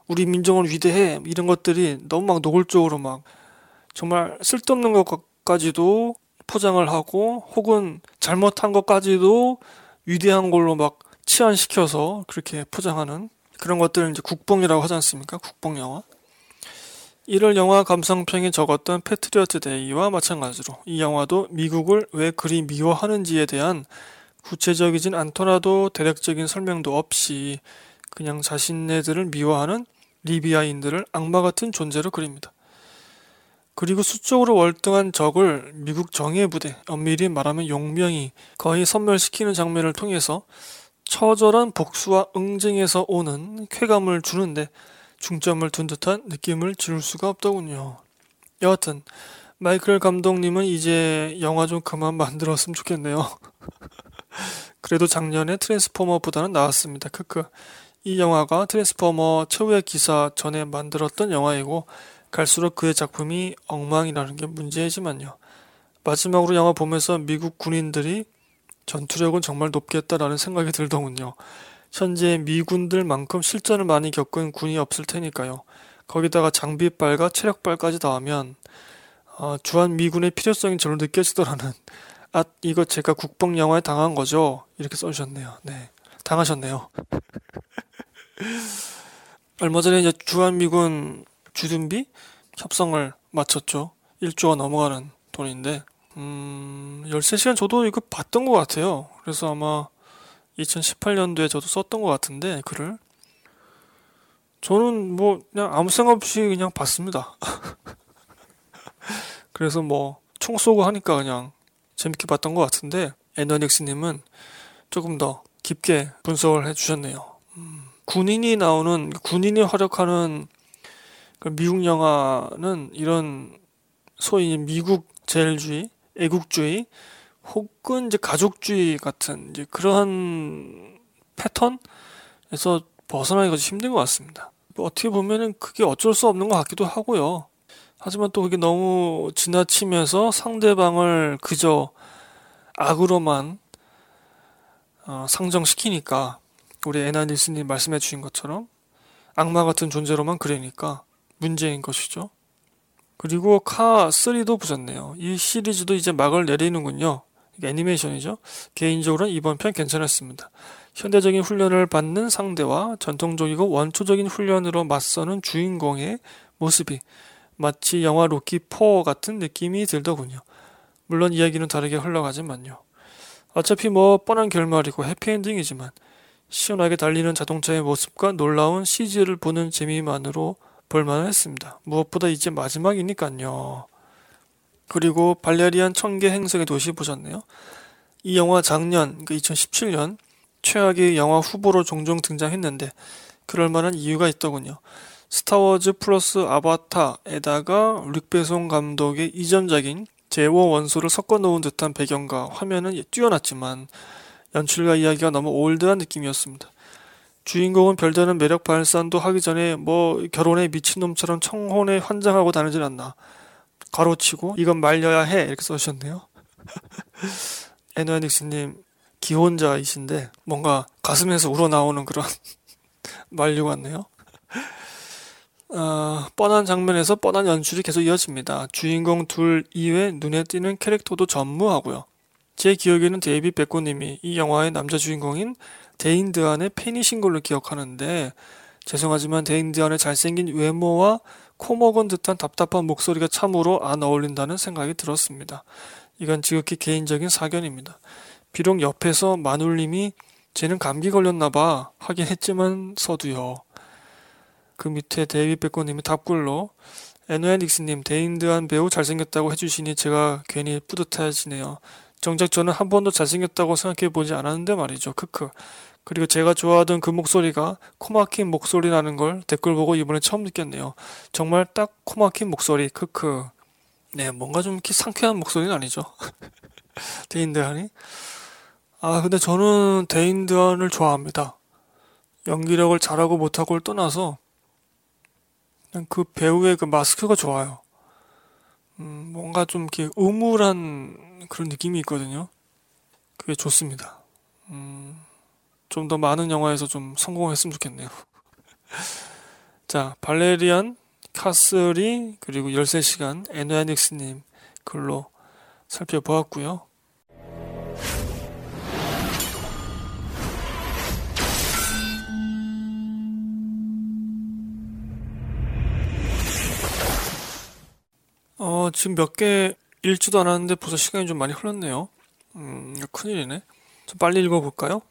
우리 민족은 위대해. 이런 것들이 너무 막 노골적으로 막 정말 쓸데없는 것까지도 포장을 하고 혹은 잘못한 것까지도 위대한 걸로 막 치환시켜서 그렇게 포장하는 그런 것들을 이제 국뽕이라고 하지 않습니까? 국뽕 영화. 1월 영화 감상평에 적었던 패트리어트 데이와 마찬가지로 이 영화도 미국을 왜 그리 미워하는지에 대한 구체적이진 않더라도 대략적인 설명도 없이 그냥 자신네들을 미워하는 리비아인들을 악마 같은 존재로 그립니다. 그리고 수적으로 월등한 적을 미국 정예 부대, 엄밀히 말하면 용병이 거의 섬멸시키는 장면을 통해서 처절한 복수와 응징에서 오는 쾌감을 주는데 중점을 둔 듯한 느낌을 지울 수가 없더군요. 여하튼 마이클 감독님은 이제 영화 좀 그만 만들었으면 좋겠네요. 그래도 작년에 트랜스포머보다는 나았습니다. 크크. 이 영화가 트랜스포머 최후의 기사 전에 만들었던 영화이고 갈수록 그의 작품이 엉망이라는 게 문제이지만요. 마지막으로 영화 보면서 미국 군인들이 전투력은 정말 높겠다라는 생각이 들더군요. 현재 미군들만큼 실전을 많이 겪은 군이 없을 테니까요. 거기다가 장비빨과 체력빨까지 더하면 어, 주한 미군의 필요성이 절로 느껴지더라는 아 이거 제가 국뽕 영화에 당한 거죠 이렇게 써주셨네요. 네 당하셨네요. 얼마 전에 이제 주한 미군 주둔비 협상을 마쳤죠. 1조가 넘어가는 돈인데 음 13시간 저도 이거 봤던 것 같아요. 그래서 아마 2018년도에 저도 썼던 것 같은데 글을 저는 뭐 그냥 아무 생각 없이 그냥 봤습니다. 그래서 뭐 총 쏘고 하니까 그냥 재밌게 봤던 것 같은데 애너닉스님은 조금 더 깊게 분석을 해주셨네요. 음, 군인이 나오는 군인이 활약하는 그 미국 영화는 이런 소위 미국 제일주의, 애국주의 혹은 이제 가족주의 같은 이제 그러한 패턴에서 벗어나기가 힘든 것 같습니다. 뭐 어떻게 보면은 그게 어쩔 수 없는 것 같기도 하고요. 하지만 또 그게 너무 지나치면서 상대방을 그저 악으로만 어, 상정시키니까 우리 에나니스님 말씀해 주신 것처럼 악마 같은 존재로만 그리니까 문제인 것이죠. 그리고 카3도 보셨네요. 이 시리즈도 이제 막을 내리는군요. 애니메이션이죠. 개인적으로는 이번 편 괜찮았습니다. 현대적인 훈련을 받는 상대와 전통적이고 원초적인 훈련으로 맞서는 주인공의 모습이 마치 영화 로키 4 같은 느낌이 들더군요. 물론 이야기는 다르게 흘러가지만요. 어차피 뭐 뻔한 결말이고 해피엔딩이지만 시원하게 달리는 자동차의 모습과 놀라운 CG를 보는 재미만으로 볼만했습니다. 무엇보다 이제 마지막이니까요. 그리고 발레리안 천개 행성의 도시 보셨네요. 이 영화 작년, 그 2017년 최악의 영화 후보로 종종 등장했는데 그럴 만한 이유가 있더군요. 스타워즈 플러스 아바타에다가 릭배송 감독의 이전작인 제워 원소를 섞어 놓은 듯한 배경과 화면은 뛰어났지만 연출과 이야기가 너무 올드한 느낌이었습니다. 주인공은 별다른 매력 발산도 하기 전에 뭐 결혼에 미친놈처럼 청혼에 환장하고 다니질 않나. 가로치고 이건 말려야 해 이렇게 써주셨네요. 에노닉스님 기혼자이신데 뭔가 가슴에서 우러나오는 그런 만류 같네요. 어, 뻔한 장면에서 뻔한 연출이 계속 이어집니다. 주인공 둘 이외 눈에 띄는 캐릭터도 전무하고요. 제 기억에는 데이비 백곰님이 이 영화의 남자 주인공인 데인 드한의 팬이신 걸로 기억하는데 죄송하지만 데인 드한의 잘생긴 외모와 코먹은 듯한 답답한 목소리가 참으로 안 어울린다는 생각이 들었습니다. 이건 지극히 개인적인 사견입니다. 비록 옆에서 마눌님이 쟤는 감기 걸렸나봐 하긴 했지만 서도요. 그 밑에 데이비 백곰님이 답글로 에노야닉스님, 데인 드한 배우 잘생겼다고 해주시니 제가 괜히 뿌듯해지네요. 정작 저는 한 번도 잘생겼다고 생각해보지 않았는데 말이죠. 크크. 그리고 제가 좋아하던 그 목소리가 코막힌 목소리라는 걸 댓글 보고 이번에 처음 느꼈네요. 정말 딱 코막힌 목소리. 크크. 네, 뭔가 좀 이렇게 상쾌한 목소리는 아니죠. 데인드한이. 아, 근데 저는 데인드한을 좋아합니다. 연기력을 잘하고 못하고를 떠나서 그냥 그 배우의 그 마스크가 좋아요. 음, 뭔가 좀 이렇게 음울한 그런 느낌이 있거든요. 그게 좋습니다. 음, 좀 더 많은 영화에서 좀 성공했으면 좋겠네요. 자, 발레리안, 카스리, 그리고 13시간, 에노야닉스님 글로 살펴보았고요. 어, 지금 몇 개 읽지도 않았는데 벌써 시간이 좀 많이 흘렀네요. 음, 큰일이네. 좀 빨리 읽어볼까요?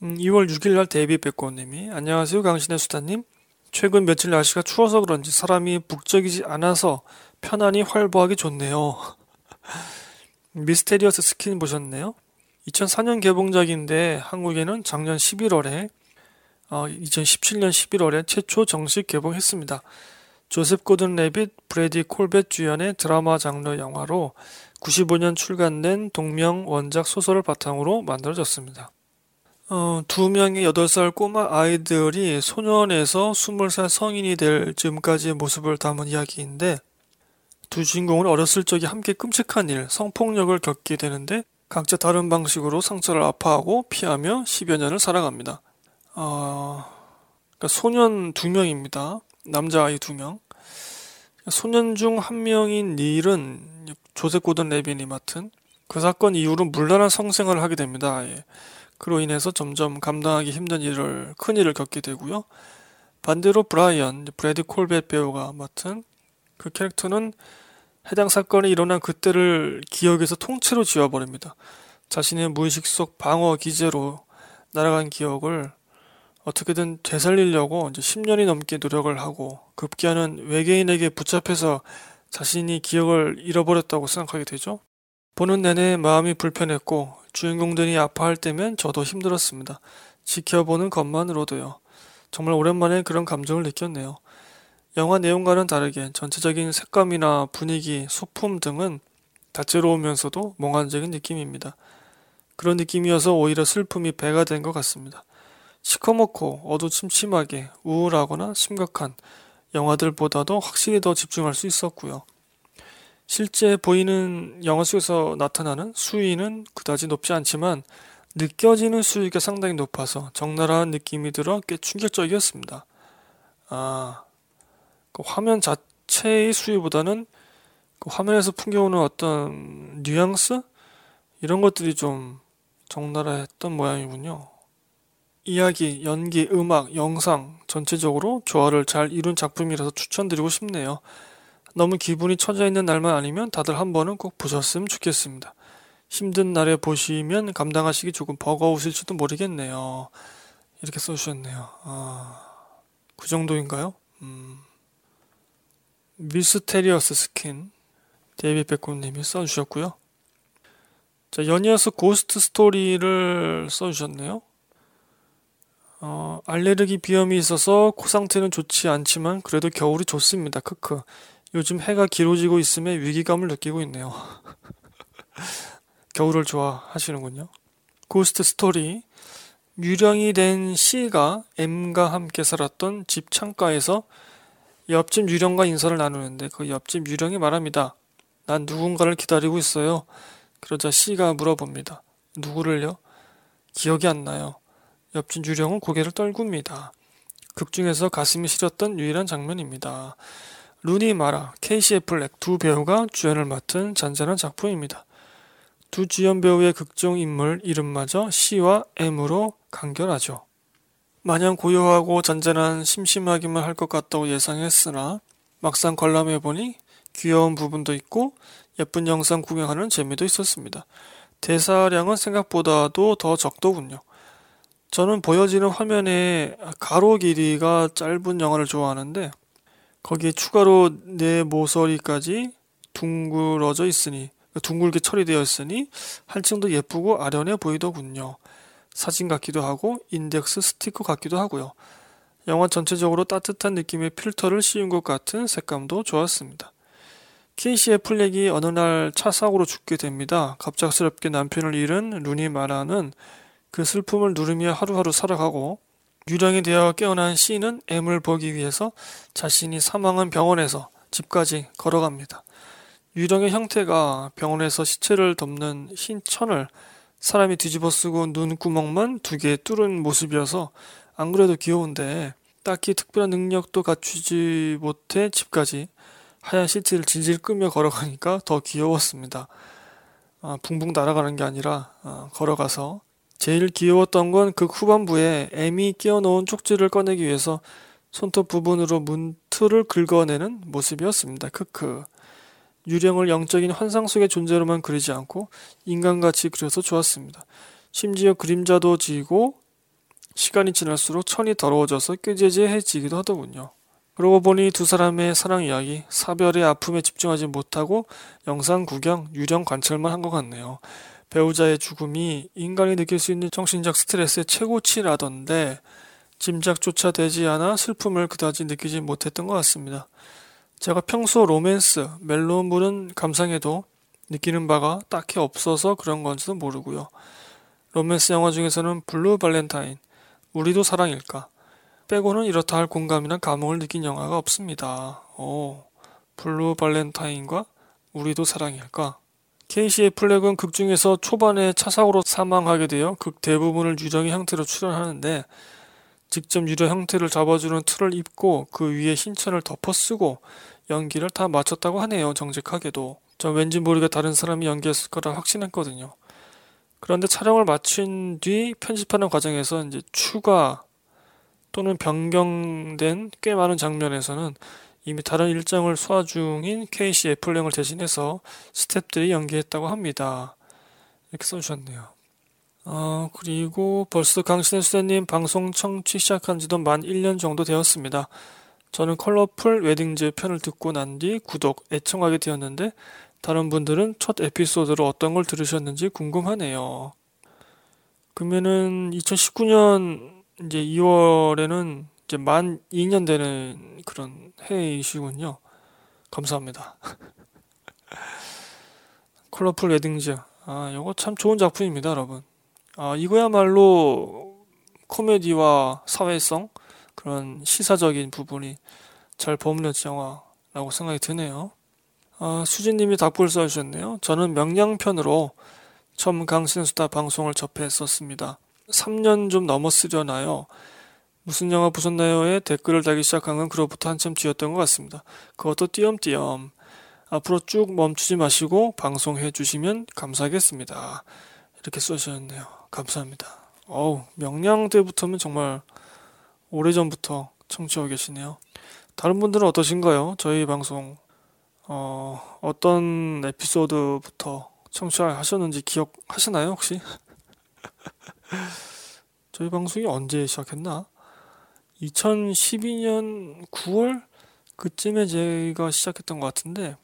음, 2월 6일 날 데이비 백곰님이 안녕하세요 강신의 수다님. 최근 며칠 날씨가 추워서 그런지 사람이 북적이지 않아서 편안히 활보하기 좋네요. 미스테리어스 스킨 보셨네요? 2004년 개봉작인데 한국에는 작년 11월에 어, 2017년 11월에 최초 정식 개봉했습니다. 조셉 고든 레빗, 브래디 코벳 주연의 드라마 장르 영화로 95년 출간된 동명 원작 소설을 바탕으로 만들어졌습니다. 어, 두 명의 8살 꼬마 아이들이 소년에서 20살 성인이 될 즈음까지의 모습을 담은 이야기인데 두 주인공은 어렸을 적에 함께 끔찍한 일, 성폭력을 겪게 되는데 각자 다른 방식으로 상처를 아파하고 피하며 10여 년을 살아갑니다. 어, 그러니까 소년 두 명입니다. 남자아이 두 명. 소년 중 한 명인 닐은 조셉 고든 레빈이 맡은 그 사건 이후로 물란한 성생활을 하게 됩니다. 예. 그로 인해서 점점 감당하기 힘든 일을 큰 일을 겪게 되고요. 반대로 브라이언 브래디 콜벳 배우가 맡은 그 캐릭터는 해당 사건이 일어난 그때를 기억에서 통째로 지워버립니다. 자신의 무의식 속 방어 기제로 날아간 기억을 어떻게든 되살리려고 이제 10년이 넘게 노력을 하고 급기야는 외계인에게 붙잡혀서 자신이 기억을 잃어버렸다고 생각하게 되죠. 보는 내내 마음이 불편했고 주인공들이 아파할 때면 저도 힘들었습니다. 지켜보는 것만으로도요. 정말 오랜만에 그런 감정을 느꼈네요. 영화 내용과는 다르게 전체적인 색감이나 분위기, 소품 등은 다채로우면서도 몽환적인 느낌입니다. 그런 느낌이어서 오히려 슬픔이 배가 된 것 같습니다. 시커멓고 어두침침하게 우울하거나 심각한 영화들보다도 확실히 더 집중할 수 있었고요. 실제 보이는 영화 속에서 나타나는 수위는 그다지 높지 않지만 느껴지는 수위가 상당히 높아서 적나라한 느낌이 들어 꽤 충격적이었습니다. 아, 그 화면 자체의 수위보다는 그 화면에서 풍겨오는 어떤 뉘앙스? 이런 것들이 좀 적나라했던 모양이군요. 이야기, 연기, 음악, 영상 전체적으로 조화를 잘 이룬 작품이라서 추천드리고 싶네요. 너무 기분이 처져 있는 날만 아니면 다들 한 번은 꼭 보셨으면 좋겠습니다. 힘든 날에 보시면 감당하시기 조금 버거우실지도 모르겠네요. 이렇게 써주셨네요. 아, 그 정도인가요? 음. 미스테리어스 스킨 데이비 백곰님이 써주셨고요. 자, 연이어서 고스트 스토리를 써주셨네요. 어, 알레르기 비염이 있어서 코 상태는 좋지 않지만 그래도 겨울이 좋습니다. 크크. 요즘 해가 길어지고 있음에 위기감을 느끼고 있네요. 겨울을 좋아하시는군요. 고스트 스토리. 유령이 된 C가 M과 함께 살았던 집 창가에서 옆집 유령과 인사를 나누는데 그 옆집 유령이 말합니다. 난 누군가를 기다리고 있어요. 그러자 C가 물어봅니다. 누구를요? 기억이 안 나요. 옆집 유령은 고개를 떨굽니다. 극 중에서 가슴이 시렸던 유일한 장면입니다. 루니 마라, 케이시 애플렉 두 배우가 주연을 맡은 잔잔한 작품입니다. 두 주연 배우의 극중 인물 이름마저 C와 M으로 간결하죠. 마냥 고요하고 잔잔한 심심하기만 할 것 같다고 예상했으나 막상 관람해보니 귀여운 부분도 있고 예쁜 영상 구경하는 재미도 있었습니다. 대사량은 생각보다도 더 적더군요. 저는 보여지는 화면에 가로 길이가 짧은 영화를 좋아하는데 거기에 추가로 내 모서리까지 둥그러져 있으니 둥글게 처리되어 있으니 한층 더 예쁘고 아련해 보이더군요. 사진 같기도 하고 인덱스 스티커 같기도 하고요. 영화 전체적으로 따뜻한 느낌의 필터를 씌운 것 같은 색감도 좋았습니다. 케이시의 플렉이 어느 날 차 사고로 죽게 됩니다. 갑작스럽게 남편을 잃은 루니 마라는 그 슬픔을 누르며 하루하루 살아가고 유령이 되어 깨어난 시인은 M을 보기 위해서 자신이 사망한 병원에서 집까지 걸어갑니다. 유령의 형태가 병원에서 시체를 덮는 흰 천을 사람이 뒤집어 쓰고 눈구멍만 두 개 뚫은 모습이어서 안 그래도 귀여운데 딱히 특별한 능력도 갖추지 못해 집까지 하얀 시트를 질질 끄며 걸어가니까 더 귀여웠습니다. 아, 붕붕 날아가는 게 아니라 아, 걸어가서 제일 귀여웠던 건 그 후반부에 M이 끼워놓은 쪽지를 꺼내기 위해서 손톱 부분으로 문틀을 긁어내는 모습이었습니다. 크크. 유령을 영적인 환상 속의 존재로만 그리지 않고 인간같이 그려서 좋았습니다. 심지어 그림자도 지고 시간이 지날수록 천이 더러워져서 꾀재재해지기도 하더군요. 그러고 보니 두 사람의 사랑 이야기, 사별의 아픔에 집중하지 못하고 영상 구경, 유령 관찰만 한 것 같네요. 배우자의 죽음이 인간이 느낄 수 있는 정신적 스트레스의 최고치라던데 짐작조차 되지 않아 슬픔을 그다지 느끼지 못했던 것 같습니다. 제가 평소 로맨스, 멜로물은 감상해도 느끼는 바가 딱히 없어서 그런 건지도 모르고요. 로맨스 영화 중에서는 블루 발렌타인, 우리도 사랑일까, 빼고는 이렇다 할 공감이나 감흥을 느낀 영화가 없습니다. 오, 블루 발렌타인과 우리도 사랑일까? 케이시 애플렉은 극 중에서 초반에 차 사고로 사망하게 되어 극 대부분을 유령의 형태로 출연하는데 직접 유령 형태를 잡아주는 틀을 입고 그 위에 흰천을 덮어 쓰고 연기를 다 마쳤다고 하네요. 정직하게도. 전 왠지 모르게 다른 사람이 연기했을 거라 확신했거든요. 그런데 촬영을 마친 뒤 편집하는 과정에서 이제 추가 또는 변경된 꽤 많은 장면에서는 이미 다른 일정을 소화 중인 KC 애플랭을 대신해서 스탭들이 연기했다고 합니다. 이렇게 써주셨네요. 어, 그리고 벌써 강신혜 수사님 방송 청취 시작한 지도 만 1년 정도 되었습니다. 저는 컬러풀 웨딩즈 편을 듣고 난 뒤 구독, 애청하게 되었는데 다른 분들은 첫 에피소드로 어떤 걸 들으셨는지 궁금하네요. 그러면은 2019년 이제 2월에는 이제 만 2년 되는 그런 해이시군요. 감사합니다. 컬러풀 웨딩즈. 아, 이거 참 좋은 작품입니다, 여러분. 아, 이거야말로 코미디와 사회성, 그런 시사적인 부분이 잘 버무려진 영화라고 생각이 드네요. 아, 수진님이 답글 써주셨네요. 저는 명량편으로 처음 강신수다 방송을 접했었습니다. 3년 좀 넘었으려나요? 무슨 영화 보셨나요?에 댓글을 달기 시작한 건 그로부터 한참 뒤였던 것 같습니다. 그것도 띄엄띄엄. 앞으로 쭉 멈추지 마시고 방송해 주시면 감사하겠습니다. 이렇게 써주셨네요. 감사합니다. 어우, 명량 때부터는 정말 오래전부터 청취하고 계시네요. 다른 분들은 어떠신가요? 저희 방송, 어, 어떤 에피소드부터 청취하셨는지 기억하시나요, 혹시? 저희 방송이 언제 시작했나? 2012년 9월 그쯤에 제가 시작했던 것 같은데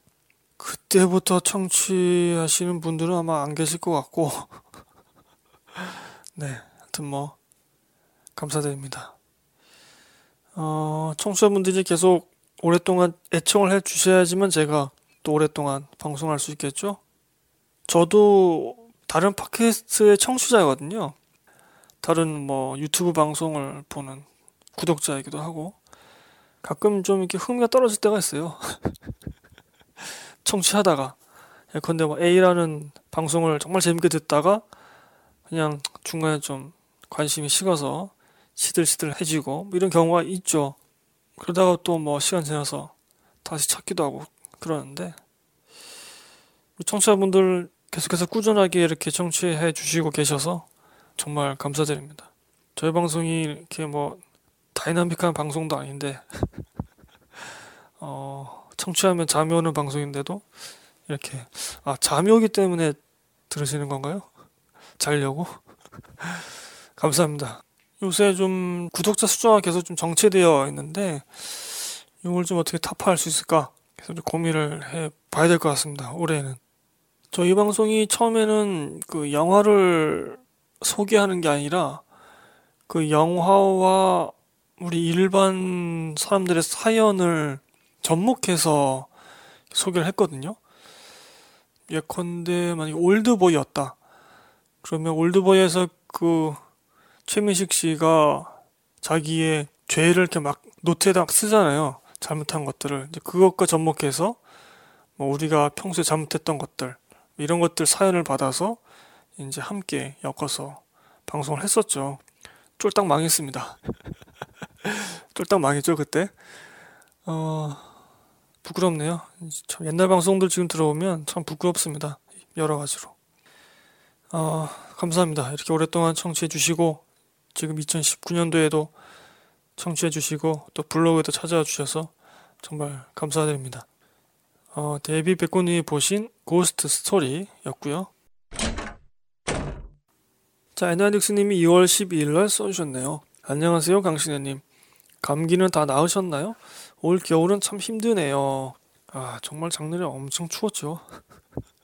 그때부터 청취하시는 분들은 아마 안 계실 것 같고 네 하여튼 뭐 감사드립니다. 어, 청취자분들이 계속 오랫동안 애청을 해 주셔야지만 제가 또 오랫동안 방송할 수 있겠죠? 저도 다른 팟캐스트의 청취자거든요. 다른 뭐 유튜브 방송을 보는 구독자이기도 하고 가끔 좀 이렇게 흥미가 떨어질 때가 있어요. 청취하다가 예컨대 뭐 A라는 방송을 정말 재밌게 듣다가 그냥 중간에 좀 관심이 식어서 시들시들해지고 뭐 이런 경우가 있죠. 그러다가 또 뭐 시간 지나서 다시 찾기도 하고 그러는데 청취자분들 계속해서 꾸준하게 이렇게 청취해 주시고 계셔서 정말 감사드립니다. 저희 방송이 이렇게 뭐 다이나믹한 방송도 아닌데 어, 청취하면 잠이 오는 방송인데도 이렇게 아 잠이 오기 때문에 들으시는 건가요? 자려고? 감사합니다. 요새 좀 구독자 숫자가 계속 좀 정체되어 있는데 이걸 좀 어떻게 타파할 수 있을까? 그래서 좀 고민을 해 봐야 될 것 같습니다. 올해는. 저희 방송이 처음에는 그 영화를 소개하는 게 아니라 그 영화와 우리 일반 사람들의 사연을 접목해서 소개를 했거든요. 예컨대 만약 올드보이였다. 그러면 올드보이에서 그 최민식 씨가 자기의 죄를 이렇게 막 노트에다 쓰잖아요. 잘못한 것들을 이제 그것과 접목해서 뭐 우리가 평소에 잘못했던 것들 이런 것들 사연을 받아서 이제 함께 엮어서 방송을 했었죠. 쫄딱 망했습니다. 쫄딱 망했죠 그때. 어 부끄럽네요. 참 옛날 방송들 지금 들어오면 참 부끄럽습니다. 여러 가지로. 어, 감사합니다. 이렇게 오랫동안 청취해 주시고 지금 2019년도에도 청취해 주시고 또 블로그에도 찾아와 주셔서 정말 감사드립니다. 어, 데이비 백고님이 보신 고스트 스토리였고요. 자, 에나닉스님이 2월 12일 날 써주셨네요. 안녕하세요, 강신혜님. 감기는 다 나으셨나요? 올 겨울은 참 힘드네요. 아, 정말 작년에 엄청 추웠죠.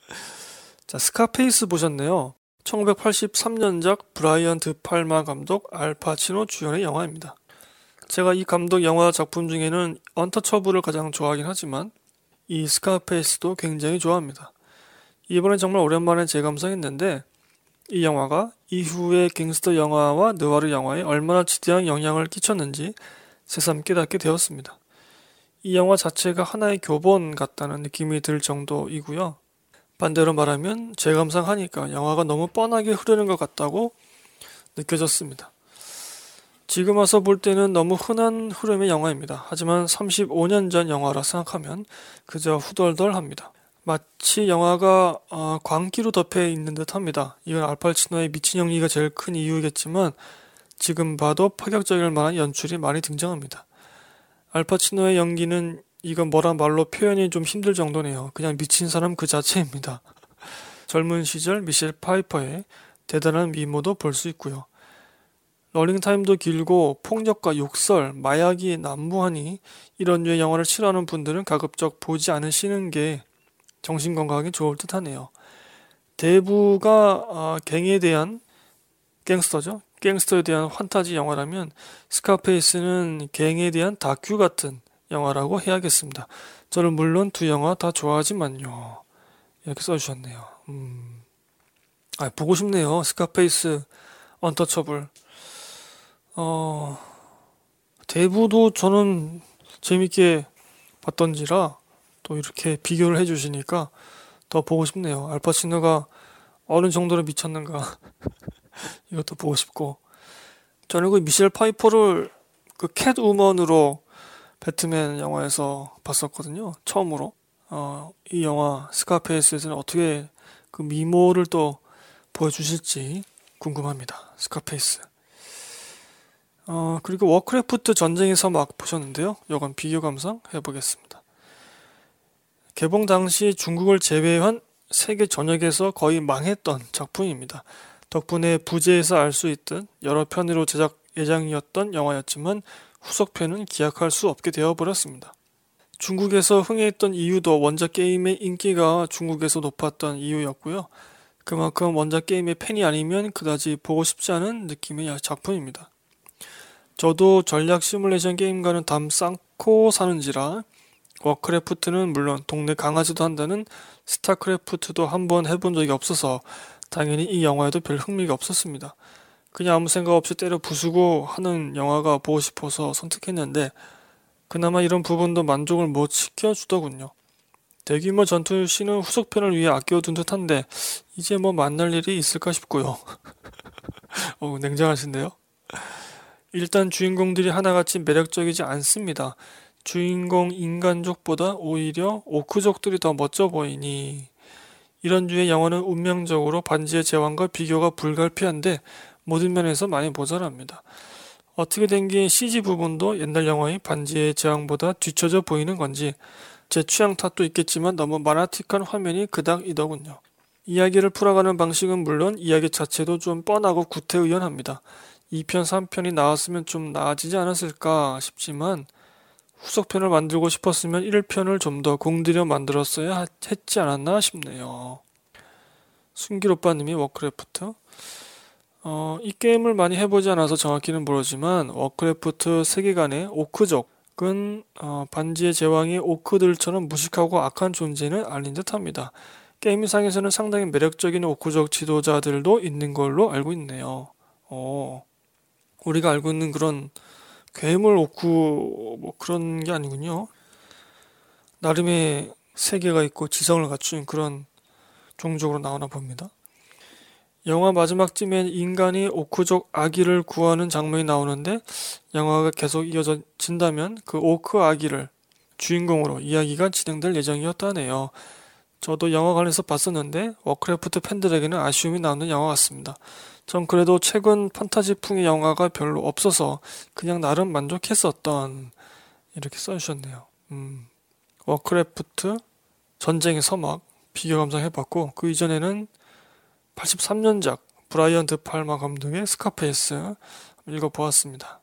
자, 스카페이스 보셨네요. 1983년작 브라이언 드팔마 감독 알파치노 주연의 영화입니다. 제가 이 감독 영화 작품 중에는 언터처블을 가장 좋아하긴 하지만 이 스카페이스도 굉장히 좋아합니다. 이번에 정말 오랜만에 재감상했는데 이 영화가 이후의 갱스터 영화와 느와르 영화에 얼마나 지대한 영향을 끼쳤는지 새삼 깨닫게 되었습니다. 이 영화 자체가 하나의 교본 같다는 느낌이 들 정도이고요. 반대로 말하면 재감상하니까 영화가 너무 뻔하게 흐르는 것 같다고 느껴졌습니다. 지금 와서 볼 때는 너무 흔한 흐름의 영화입니다. 하지만 35년 전 영화라 생각하면 그저 후덜덜 합니다. 마치 영화가 어, 광기로 덮여 있는 듯 합니다. 이건 알팔치노의 미친 연기가 제일 큰 이유겠지만 지금 봐도 파격적일 만한 연출이 많이 등장합니다. 알파치노의 연기는 이건 뭐라 말로 표현이 좀 힘들 정도네요. 그냥 미친 사람 그 자체입니다. 젊은 시절 미셸 파이퍼의 대단한 미모도 볼 수 있고요. 러닝타임도 길고 폭력과 욕설, 마약이 난무하니 이런 류의 영화를 싫어하는 분들은 가급적 보지 않으시는 게 정신 건강에 좋을 듯 하네요. 대부가 어, 갱에 대한 갱스터죠. 갱스터에 대한 환타지 영화라면 스카페이스는 갱에 대한 다큐 같은 영화라고 해야겠습니다. 저는 물론 두 영화 다 좋아하지만요. 이렇게 써주셨네요. 음. 아, 보고 싶네요. 스카페이스, 언터처블. 어, 대부도 저는 재밌게 봤던지라 또 이렇게 비교를 해주시니까 더 보고 싶네요. 알파치노가 어느 정도로 미쳤는가. 이것도 보고 싶고. 저는 그 미셸 파이퍼를 그 캣우먼으로 배트맨 영화에서 봤었거든요. 처음으로. 어, 이 영화 스카페이스에서는 어떻게 그 미모를 또 보여주실지 궁금합니다. 스카페이스. 어, 그리고 워크래프트 전쟁의 서막 보셨는데요. 이건 비교 감상 해보겠습니다. 개봉 당시 중국을 제외한 세계 전역에서 거의 망했던 작품입니다. 덕분에 부제에서 알 수 있듯 여러 편으로 제작 예정이었던 영화였지만 후속편은 기약할 수 없게 되어버렸습니다. 중국에서 흥행했던 이유도 원작 게임의 인기가 중국에서 높았던 이유였고요. 그만큼 원작 게임의 팬이 아니면 그다지 보고 싶지 않은 느낌의 작품입니다. 저도 전략 시뮬레이션 게임과는 담 쌓고 사는지라 워크래프트는 물론 동네 강아지도 한다는 스타크래프트도 한번 해본 적이 없어서 당연히 이 영화에도 별 흥미가 없었습니다. 그냥 아무 생각 없이 때려 부수고 하는 영화가 보고 싶어서 선택했는데 그나마 이런 부분도 만족을 못 시켜주더군요. 대규모 전투 씬은 후속편을 위해 아껴둔 듯한데 이제 뭐 만날 일이 있을까 싶고요. 어, 냉정하신데요? 일단 주인공들이 하나같이 매력적이지 않습니다. 주인공 인간족보다 오히려 오크족들이 더 멋져 보이니 이런 류의 영화는 운명적으로 반지의 제왕과 비교가 불가피한데 모든 면에서 많이 모자랍니다. 어떻게 된 게 CG 부분도 옛날 영화의 반지의 제왕보다 뒤쳐져 보이는 건지 제 취향 탓도 있겠지만 너무 마나틱한 화면이 그닥이더군요. 이야기를 풀어가는 방식은 물론 이야기 자체도 좀 뻔하고 구태의연합니다. 2편, 3편이 나왔으면 좀 나아지지 않았을까 싶지만 후속편을 만들고 싶었으면 1편을 좀 더 공들여 만들었어야 했지 않았나 싶네요. 순길 오빠님이 워크래프트. 어, 이 게임을 많이 해보지 않아서 정확히는 모르지만 워크래프트 세계관의 오크족은 어, 반지의 제왕의 오크들처럼 무식하고 악한 존재는 아닌 듯합니다. 게임상에서는 상당히 매력적인 오크족 지도자들도 있는 걸로 알고 있네요. 어, 우리가 알고 있는 그런 괴물 오크 뭐 그런 게 아니군요. 나름의 세계가 있고 지성을 갖춘 그런 종족으로 나오나 봅니다. 영화 마지막쯤엔 인간이 오크족 아기를 구하는 장면이 나오는데 영화가 계속 이어진다면 그 오크 아기를 주인공으로 이야기가 진행될 예정이었다네요. 저도 영화관에서 봤었는데 워크래프트 팬들에게는 아쉬움이 남는 영화 같습니다. 전 그래도 최근 판타지풍의 영화가 별로 없어서 그냥 나름 만족했었던 이렇게 써주셨네요. 음, 워크래프트 전쟁의 서막 비교 감상해봤고 그 이전에는 83년작 브라이언 드 팔마 감독의 스카페이스 읽어보았습니다.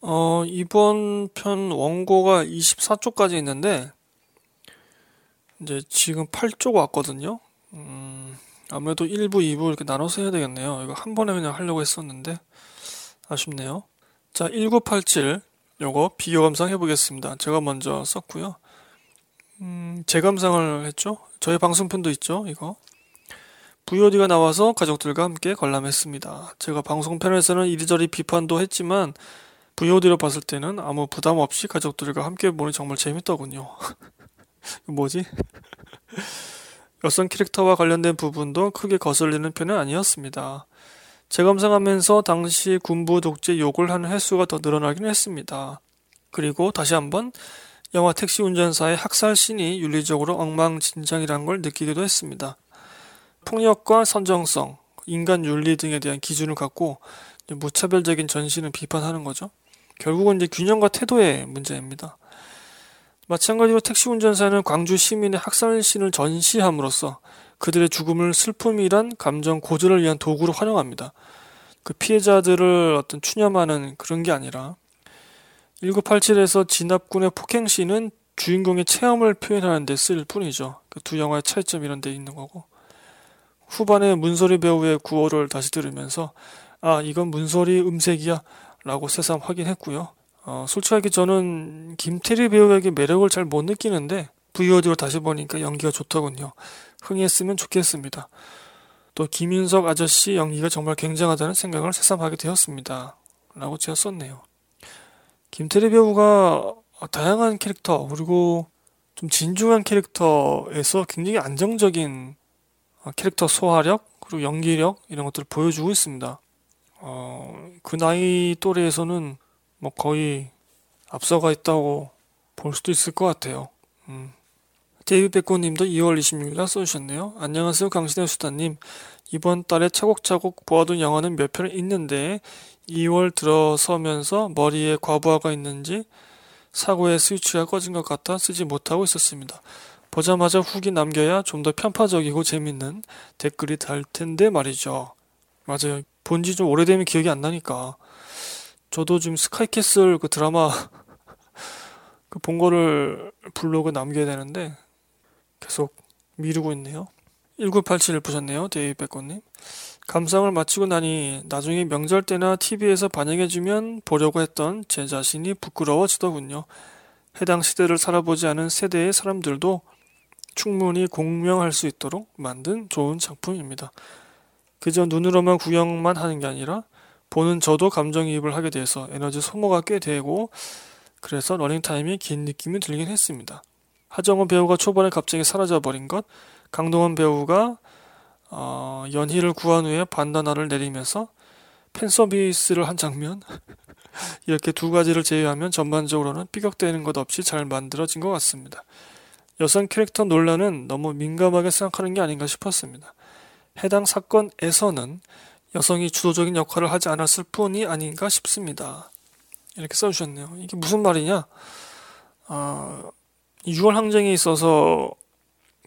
어, 이번 편 원고가 24쪽까지 있는데 이제 지금 8쪽 왔거든요. 음, 아무래도 1부, 2부 이렇게 나눠서 해야 되겠네요. 이거 한 번에 그냥 하려고 했었는데 아쉽네요. 자, 1987 요거 비교 감상 해보겠습니다. 제가 먼저 썼고요. 음, 재감상을 했죠. 저희 방송편도 있죠. 이거 VOD가 나와서 가족들과 함께 관람했습니다. 제가 방송편에서는 이리저리 비판도 했지만 VOD로 봤을 때는 아무 부담 없이 가족들과 함께 보니 정말 재밌더군요. 뭐지? 여성 캐릭터와 관련된 부분도 크게 거슬리는 편은 아니었습니다. 재감상하면서 당시 군부 독재 욕을 하는 횟수가 더 늘어나긴 했습니다. 그리고 다시 한번 영화 택시 운전사의 학살 씬이 윤리적으로 엉망진창이란 걸 느끼기도 했습니다. 폭력과 선정성, 인간 윤리 등에 대한 기준을 갖고 무차별적인 전신을 비판하는 거죠. 결국은 이제 균형과 태도의 문제입니다. 마찬가지로 택시 운전사는 광주 시민의 학살 씬을 전시함으로써 그들의 죽음을 슬픔이란 감정 고조를 위한 도구로 활용합니다. 그 피해자들을 어떤 추념하는 그런 게 아니라 1987에서 진압군의 폭행씬은 주인공의 체험을 표현하는 데쓸 뿐이죠. 그 두 영화의 차이점 이런 데 있는 거고. 후반에 문소리 배우의 구호를 다시 들으면서 아 이건 문소리 음색이야 라고 새삼 확인했고요. 어, 솔직하게 저는 김태리 배우에게 매력을 잘 못 느끼는데 VOD로 다시 보니까 연기가 좋더군요. 흥했으면 좋겠습니다. 또 김윤석 아저씨 연기가 정말 굉장하다는 생각을 새삼 하게 되었습니다. 라고 제가 썼네요. 김태리 배우가 다양한 캐릭터 그리고 좀 진중한 캐릭터에서 굉장히 안정적인 어, 캐릭터 소화력 그리고 연기력 이런 것들을 보여주고 있습니다. 어, 그 나이 또래에서는 뭐 거의 앞서가 있다고 볼 수도 있을 것 같아요. 음. 데이비 백호님도 2월 26일 써주셨네요. 안녕하세요 강신의 수다님. 이번 달에 차곡차곡 보아둔 영화는 몇편 있는데 2월 들어서면서 머리에 과부하가 있는지 사고의 스위치가 꺼진 것 같아 쓰지 못하고 있었습니다. 보자마자 후기 남겨야 좀 더 편파적이고 재밌는 댓글이 달 텐데 말이죠. 맞아요. 본지 좀 오래되면 기억이 안 나니까. 저도 지금 스카이캐슬 그 드라마 그 본 거를 블로그 남겨야 되는데 계속 미루고 있네요. 1987을 보셨네요. 데이백건님. 감상을 마치고 나니 나중에 명절 때나 TV에서 반영해주면 보려고 했던 제 자신이 부끄러워지더군요. 해당 시대를 살아보지 않은 세대의 사람들도 충분히 공명할 수 있도록 만든 좋은 작품입니다. 그저 눈으로만 구경만 하는 게 아니라 보는 저도 감정이입을 하게 돼서 에너지 소모가 꽤 되고 그래서 러닝타임이 긴 느낌이 들긴 했습니다. 하정우 배우가 초반에 갑자기 사라져버린 것, 강동원 배우가 어, 연희를 구한 후에 반다나를 내리면서 팬서비스를 한 장면 이렇게 두 가지를 제외하면 전반적으로는 삐걱대는 것 없이 잘 만들어진 것 같습니다. 여성 캐릭터 논란은 너무 민감하게 생각하는 게 아닌가 싶었습니다. 해당 사건에서는 여성이 주도적인 역할을 하지 않았을 뿐이 아닌가 싶습니다. 이렇게 써주셨네요. 이게 무슨 말이냐? 어, 6월 항쟁에 있어서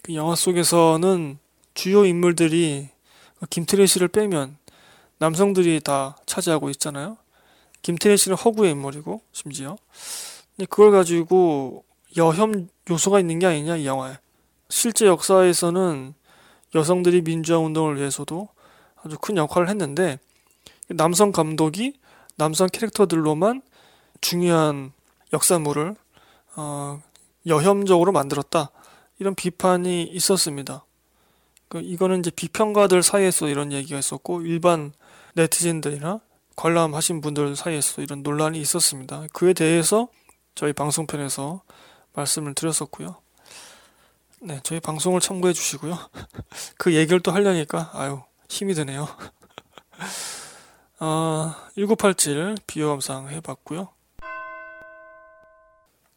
그 영화 속에서는 주요 인물들이 김태리 씨를 빼면 남성들이 다 차지하고 있잖아요. 김태희 씨는 허구의 인물이고 심지어 근데 그걸 가지고 여혐 요소가 있는 게 아니냐 이 영화에 실제 역사에서는 여성들이 민주화 운동을 위해서도 아주 큰 역할을 했는데 남성 감독이 남성 캐릭터들로만 중요한 역사물을 어, 여혐적으로 만들었다 이런 비판이 있었습니다. 그 이거는 이제 비평가들 사이에서 이런 얘기가 있었고 일반 네티즌들이나 관람하신 분들 사이에서 이런 논란이 있었습니다. 그에 대해서 저희 방송편에서 말씀을 드렸었고요. 네, 저희 방송을 참고해 주시고요. 그 얘기를 또 하려니까 아유 힘이 드네요. 아, 1987 비교 감상 해봤고요.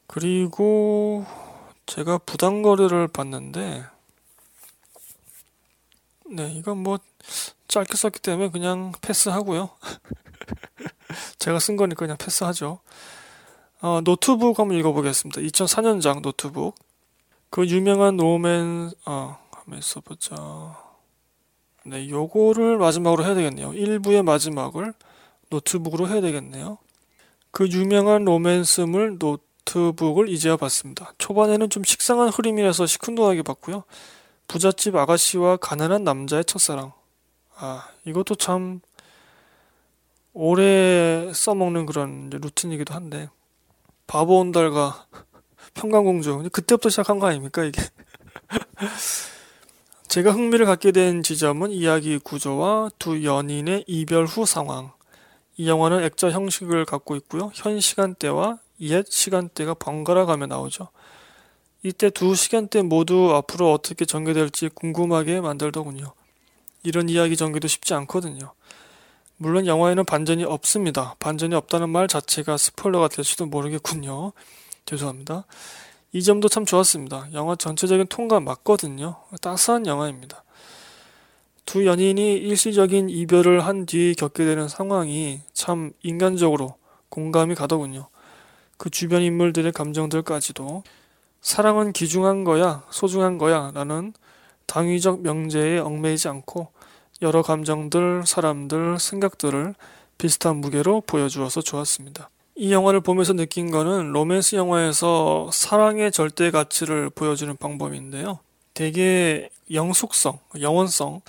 그리고 제가 부당거래를 봤는데 네, 이건 뭐 짧게 썼기 때문에 그냥 패스하고요. 제가 쓴 거니까 그냥 패스하죠. 어, 노트북 한번 읽어보겠습니다. 2004년작 노트북. 그 유명한 노맨, 어, 한번 써보자. 네, 요거를 마지막으로 해야 되겠네요. 1부의 마지막을 노트북으로 해야 되겠네요. 그 유명한 로맨스물 노트북을 이제야 봤습니다. 초반에는 좀 식상한 흐름이라서 시큰둥하게 봤고요. 부잣집 아가씨와 가난한 남자의 첫사랑. 아, 이것도 참 오래 써먹는 그런 루틴이기도 한데. 바보 온달과 평강공주. 그때부터 시작한 거 아닙니까, 이게? 제가 흥미를 갖게 된 지점은 이야기 구조와 두 연인의 이별 후 상황. 이 영화는 액자 형식을 갖고 있고요. 현 시간대와 옛 시간대가 번갈아 가며 나오죠. 이때 두 시간대 모두 앞으로 어떻게 전개될지 궁금하게 만들더군요. 이런 이야기 전개도 쉽지 않거든요. 물론 영화에는 반전이 없습니다. 반전이 없다는 말 자체가 스포일러가 될지도 모르겠군요. 죄송합니다. 이 점도 참 좋았습니다. 영화 전체적인 통과 맞거든요. 따스한 영화입니다. 두 연인이 일시적인 이별을 한 뒤 겪게 되는 상황이 참 인간적으로 공감이 가더군요. 그 주변 인물들의 감정들까지도 사랑은 귀중한 거야, 소중한 거야 라는 당위적 명제에 얽매이지 않고 여러 감정들, 사람들, 생각들을 비슷한 무게로 보여주어서 좋았습니다. 이 영화를 보면서 느낀 거는 로맨스 영화에서 사랑의 절대 가치를 보여주는 방법인데요. 되게 영속성, 영원성,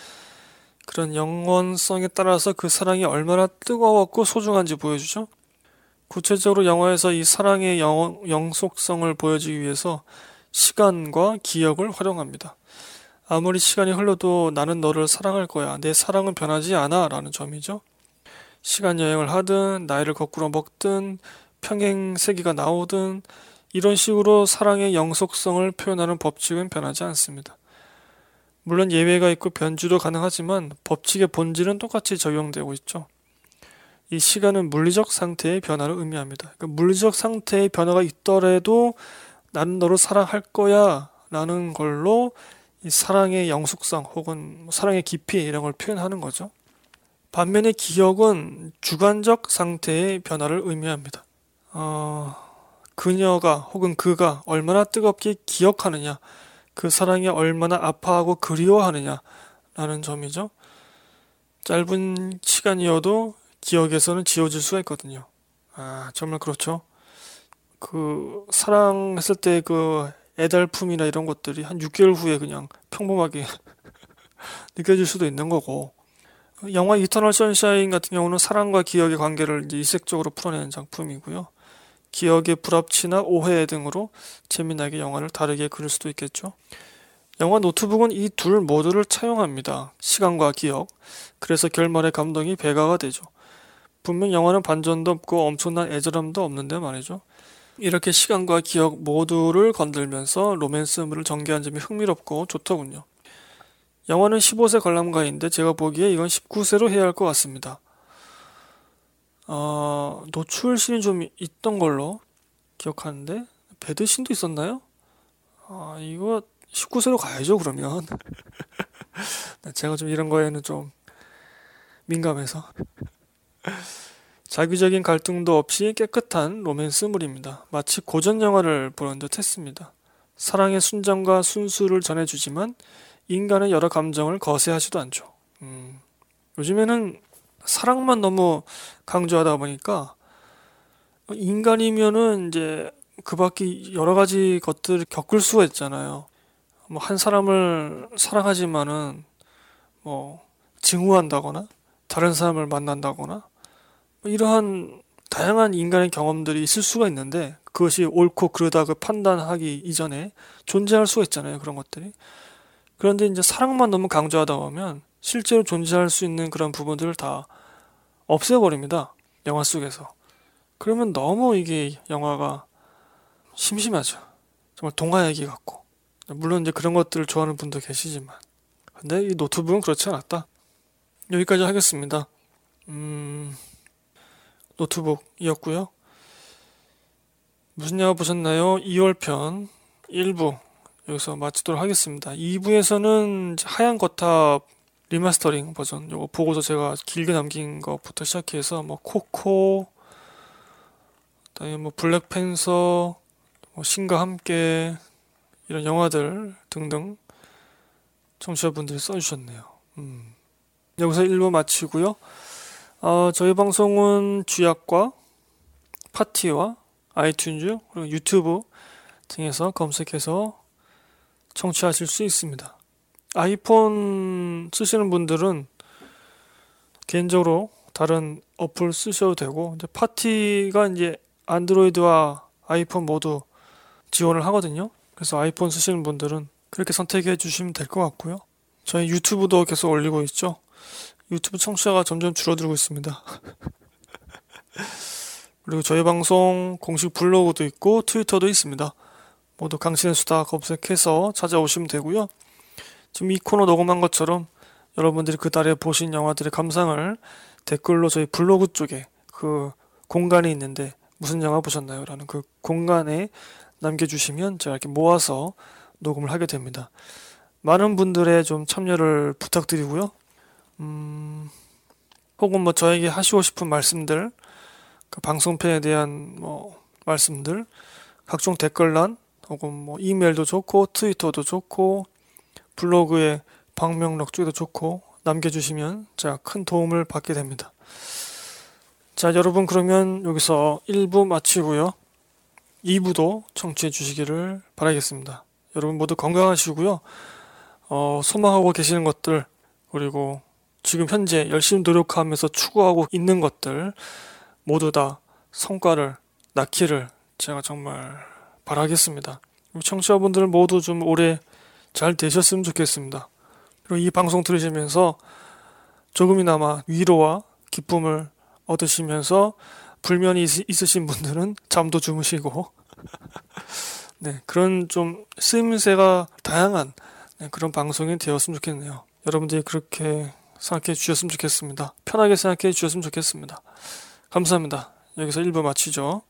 그런 영원성에 따라서 그 사랑이 얼마나 뜨거웠고 소중한지 보여주죠. 구체적으로 영화에서 이 사랑의 영, 영속성을 보여주기 위해서 시간과 기억을 활용합니다. 아무리 시간이 흘러도 나는 너를 사랑할 거야. 내 사랑은 변하지 않아. 라는 점이죠. 시간 여행을 하든 나이를 거꾸로 먹든 평행 세기가 나오든 이런 식으로 사랑의 영속성을 표현하는 법칙은 변하지 않습니다. 물론 예외가 있고 변주도 가능하지만 법칙의 본질은 똑같이 적용되고 있죠. 이 시간은 물리적 상태의 변화를 의미합니다. 그러니까 물리적 상태의 변화가 있더라도 나는 너를 사랑할 거야 라는 걸로 이 사랑의 영속성 혹은 사랑의 깊이 이런 걸 표현하는 거죠. 반면에 기억은 주관적 상태의 변화를 의미합니다. 어, 그녀가 혹은 그가 얼마나 뜨겁게 기억하느냐, 그 사랑이 얼마나 아파하고 그리워하느냐, 라는 점이죠. 짧은 시간이어도 기억에서는 지워질 수가 있거든요. 아, 정말 그렇죠. 그, 사랑했을 때 그 애달품이나 이런 것들이 한 6개월 후에 그냥 평범하게 느껴질 수도 있는 거고, 영화 이터널 선샤인 같은 경우는 사랑과 기억의 관계를 이제 이색적으로 풀어내는 작품이고요. 기억의 불합치나 오해 등으로 재미나게 영화를 다르게 그릴 수도 있겠죠. 영화 노트북은 이 둘 모두를 차용합니다. 시간과 기억. 그래서 결말의 감동이 배가가 되죠. 분명 영화는 반전도 없고 엄청난 애절함도 없는데 말이죠. 이렇게 시간과 기억 모두를 건들면서 로맨스물을 전개한 점이 흥미롭고 좋더군요. 영화는 15세 관람가인데 제가 보기에 이건 19세로 해야 할 것 같습니다. 어, 노출신이 좀 있던 걸로 기억하는데 배드신도 있었나요? 아, 이거 19세로 가야죠 그러면 네, 제가 좀 이런 거에는 좀 민감해서 자기적인 갈등도 없이 깨끗한 로맨스물입니다. 마치 고전 영화를 보는 듯 했습니다. 사랑의 순정과 순수를 전해주지만 인간의 여러 감정을 거세하지도 않죠. 음, 요즘에는 사랑만 너무 강조하다 보니까 인간이면은 이제 그 밖에 여러 가지 것들을 겪을 수가 있잖아요. 뭐 한 사람을 사랑하지만은 뭐 증오한다거나 다른 사람을 만난다거나 뭐 이러한 다양한 인간의 경험들이 있을 수가 있는데 그것이 옳고 그르다고 판단하기 이전에 존재할 수가 있잖아요. 그런 것들이. 그런데 이제 사랑만 너무 강조하다 보면 실제로 존재할 수 있는 그런 부분들을 다 없애버립니다. 영화 속에서. 그러면 너무 이게 영화가 심심하죠. 정말 동화 얘기 같고. 물론 이제 그런 것들을 좋아하는 분도 계시지만. 근데 이 노트북은 그렇지 않았다. 여기까지 하겠습니다. 음, 노트북이었고요. 무슨 영화 보셨나요? 2월 편 1부 여기서 마치도록 하겠습니다. 2부에서는 하얀 거탑 리마스터링 버전 요거 보고서 제가 길게 남긴 것부터 시작해서 뭐 코코 그다음에 뭐 블랙팬서 뭐 신과 함께 이런 영화들 등등 청취자분들이 써주셨네요. 음. 여기서 1부 마치고요. 어, 저희 방송은 주약과 팟티와 아이튠즈 그리고 유튜브 등에서 검색해서 청취하실 수 있습니다. 아이폰 쓰시는 분들은 개인적으로 다른 어플 쓰셔도 되고 이제 팟티가 이제 안드로이드와 아이폰 모두 지원을 하거든요. 그래서 아이폰 쓰시는 분들은 그렇게 선택해 주시면 될 것 같고요. 저희 유튜브도 계속 올리고 있죠. 유튜브 청취자가 점점 줄어들고 있습니다. 그리고 저희 방송 공식 블로그도 있고 트위터도 있습니다. 모두 강신의 수다 검색해서 찾아오시면 되고요. 지금 이 코너 녹음한 것처럼 여러분들이 그 달에 보신 영화들의 감상을 댓글로 저희 블로그 쪽에 그 공간이 있는데 무슨 영화 보셨나요? 라는 그 공간에 남겨주시면 제가 이렇게 모아서 녹음을 하게 됩니다. 많은 분들의 좀 참여를 부탁드리고요. 음, 혹은 뭐 저에게 하시고 싶은 말씀들, 그 방송편에 대한 뭐 말씀들, 각종 댓글란 혹은 뭐 이메일도 좋고 트위터도 좋고 블로그에 방명록 쪽에도 좋고 남겨주시면 제가 큰 도움을 받게 됩니다. 자, 여러분 그러면 여기서 1부 마치고요. 2부도 청취해 주시기를 바라겠습니다. 여러분 모두 건강하시고요. 어, 소망하고 계시는 것들 그리고 지금 현재 열심히 노력하면서 추구하고 있는 것들 모두 다 성과를 낳기를 제가 정말 바라겠습니다. 청취자분들 모두 좀 오래 잘 되셨으면 좋겠습니다. 그리고 이 방송 들으시면서 조금이나마 위로와 기쁨을 얻으시면서 불면이 있, 으신 분들은 잠도 주무시고 네 그런 좀 쓰임새가 다양한 네, 그런 방송이 되었으면 좋겠네요. 여러분들이 그렇게 생각해 주셨으면 좋겠습니다. 편하게 생각해 주셨으면 좋겠습니다. 감사합니다. 여기서 1부 마치죠.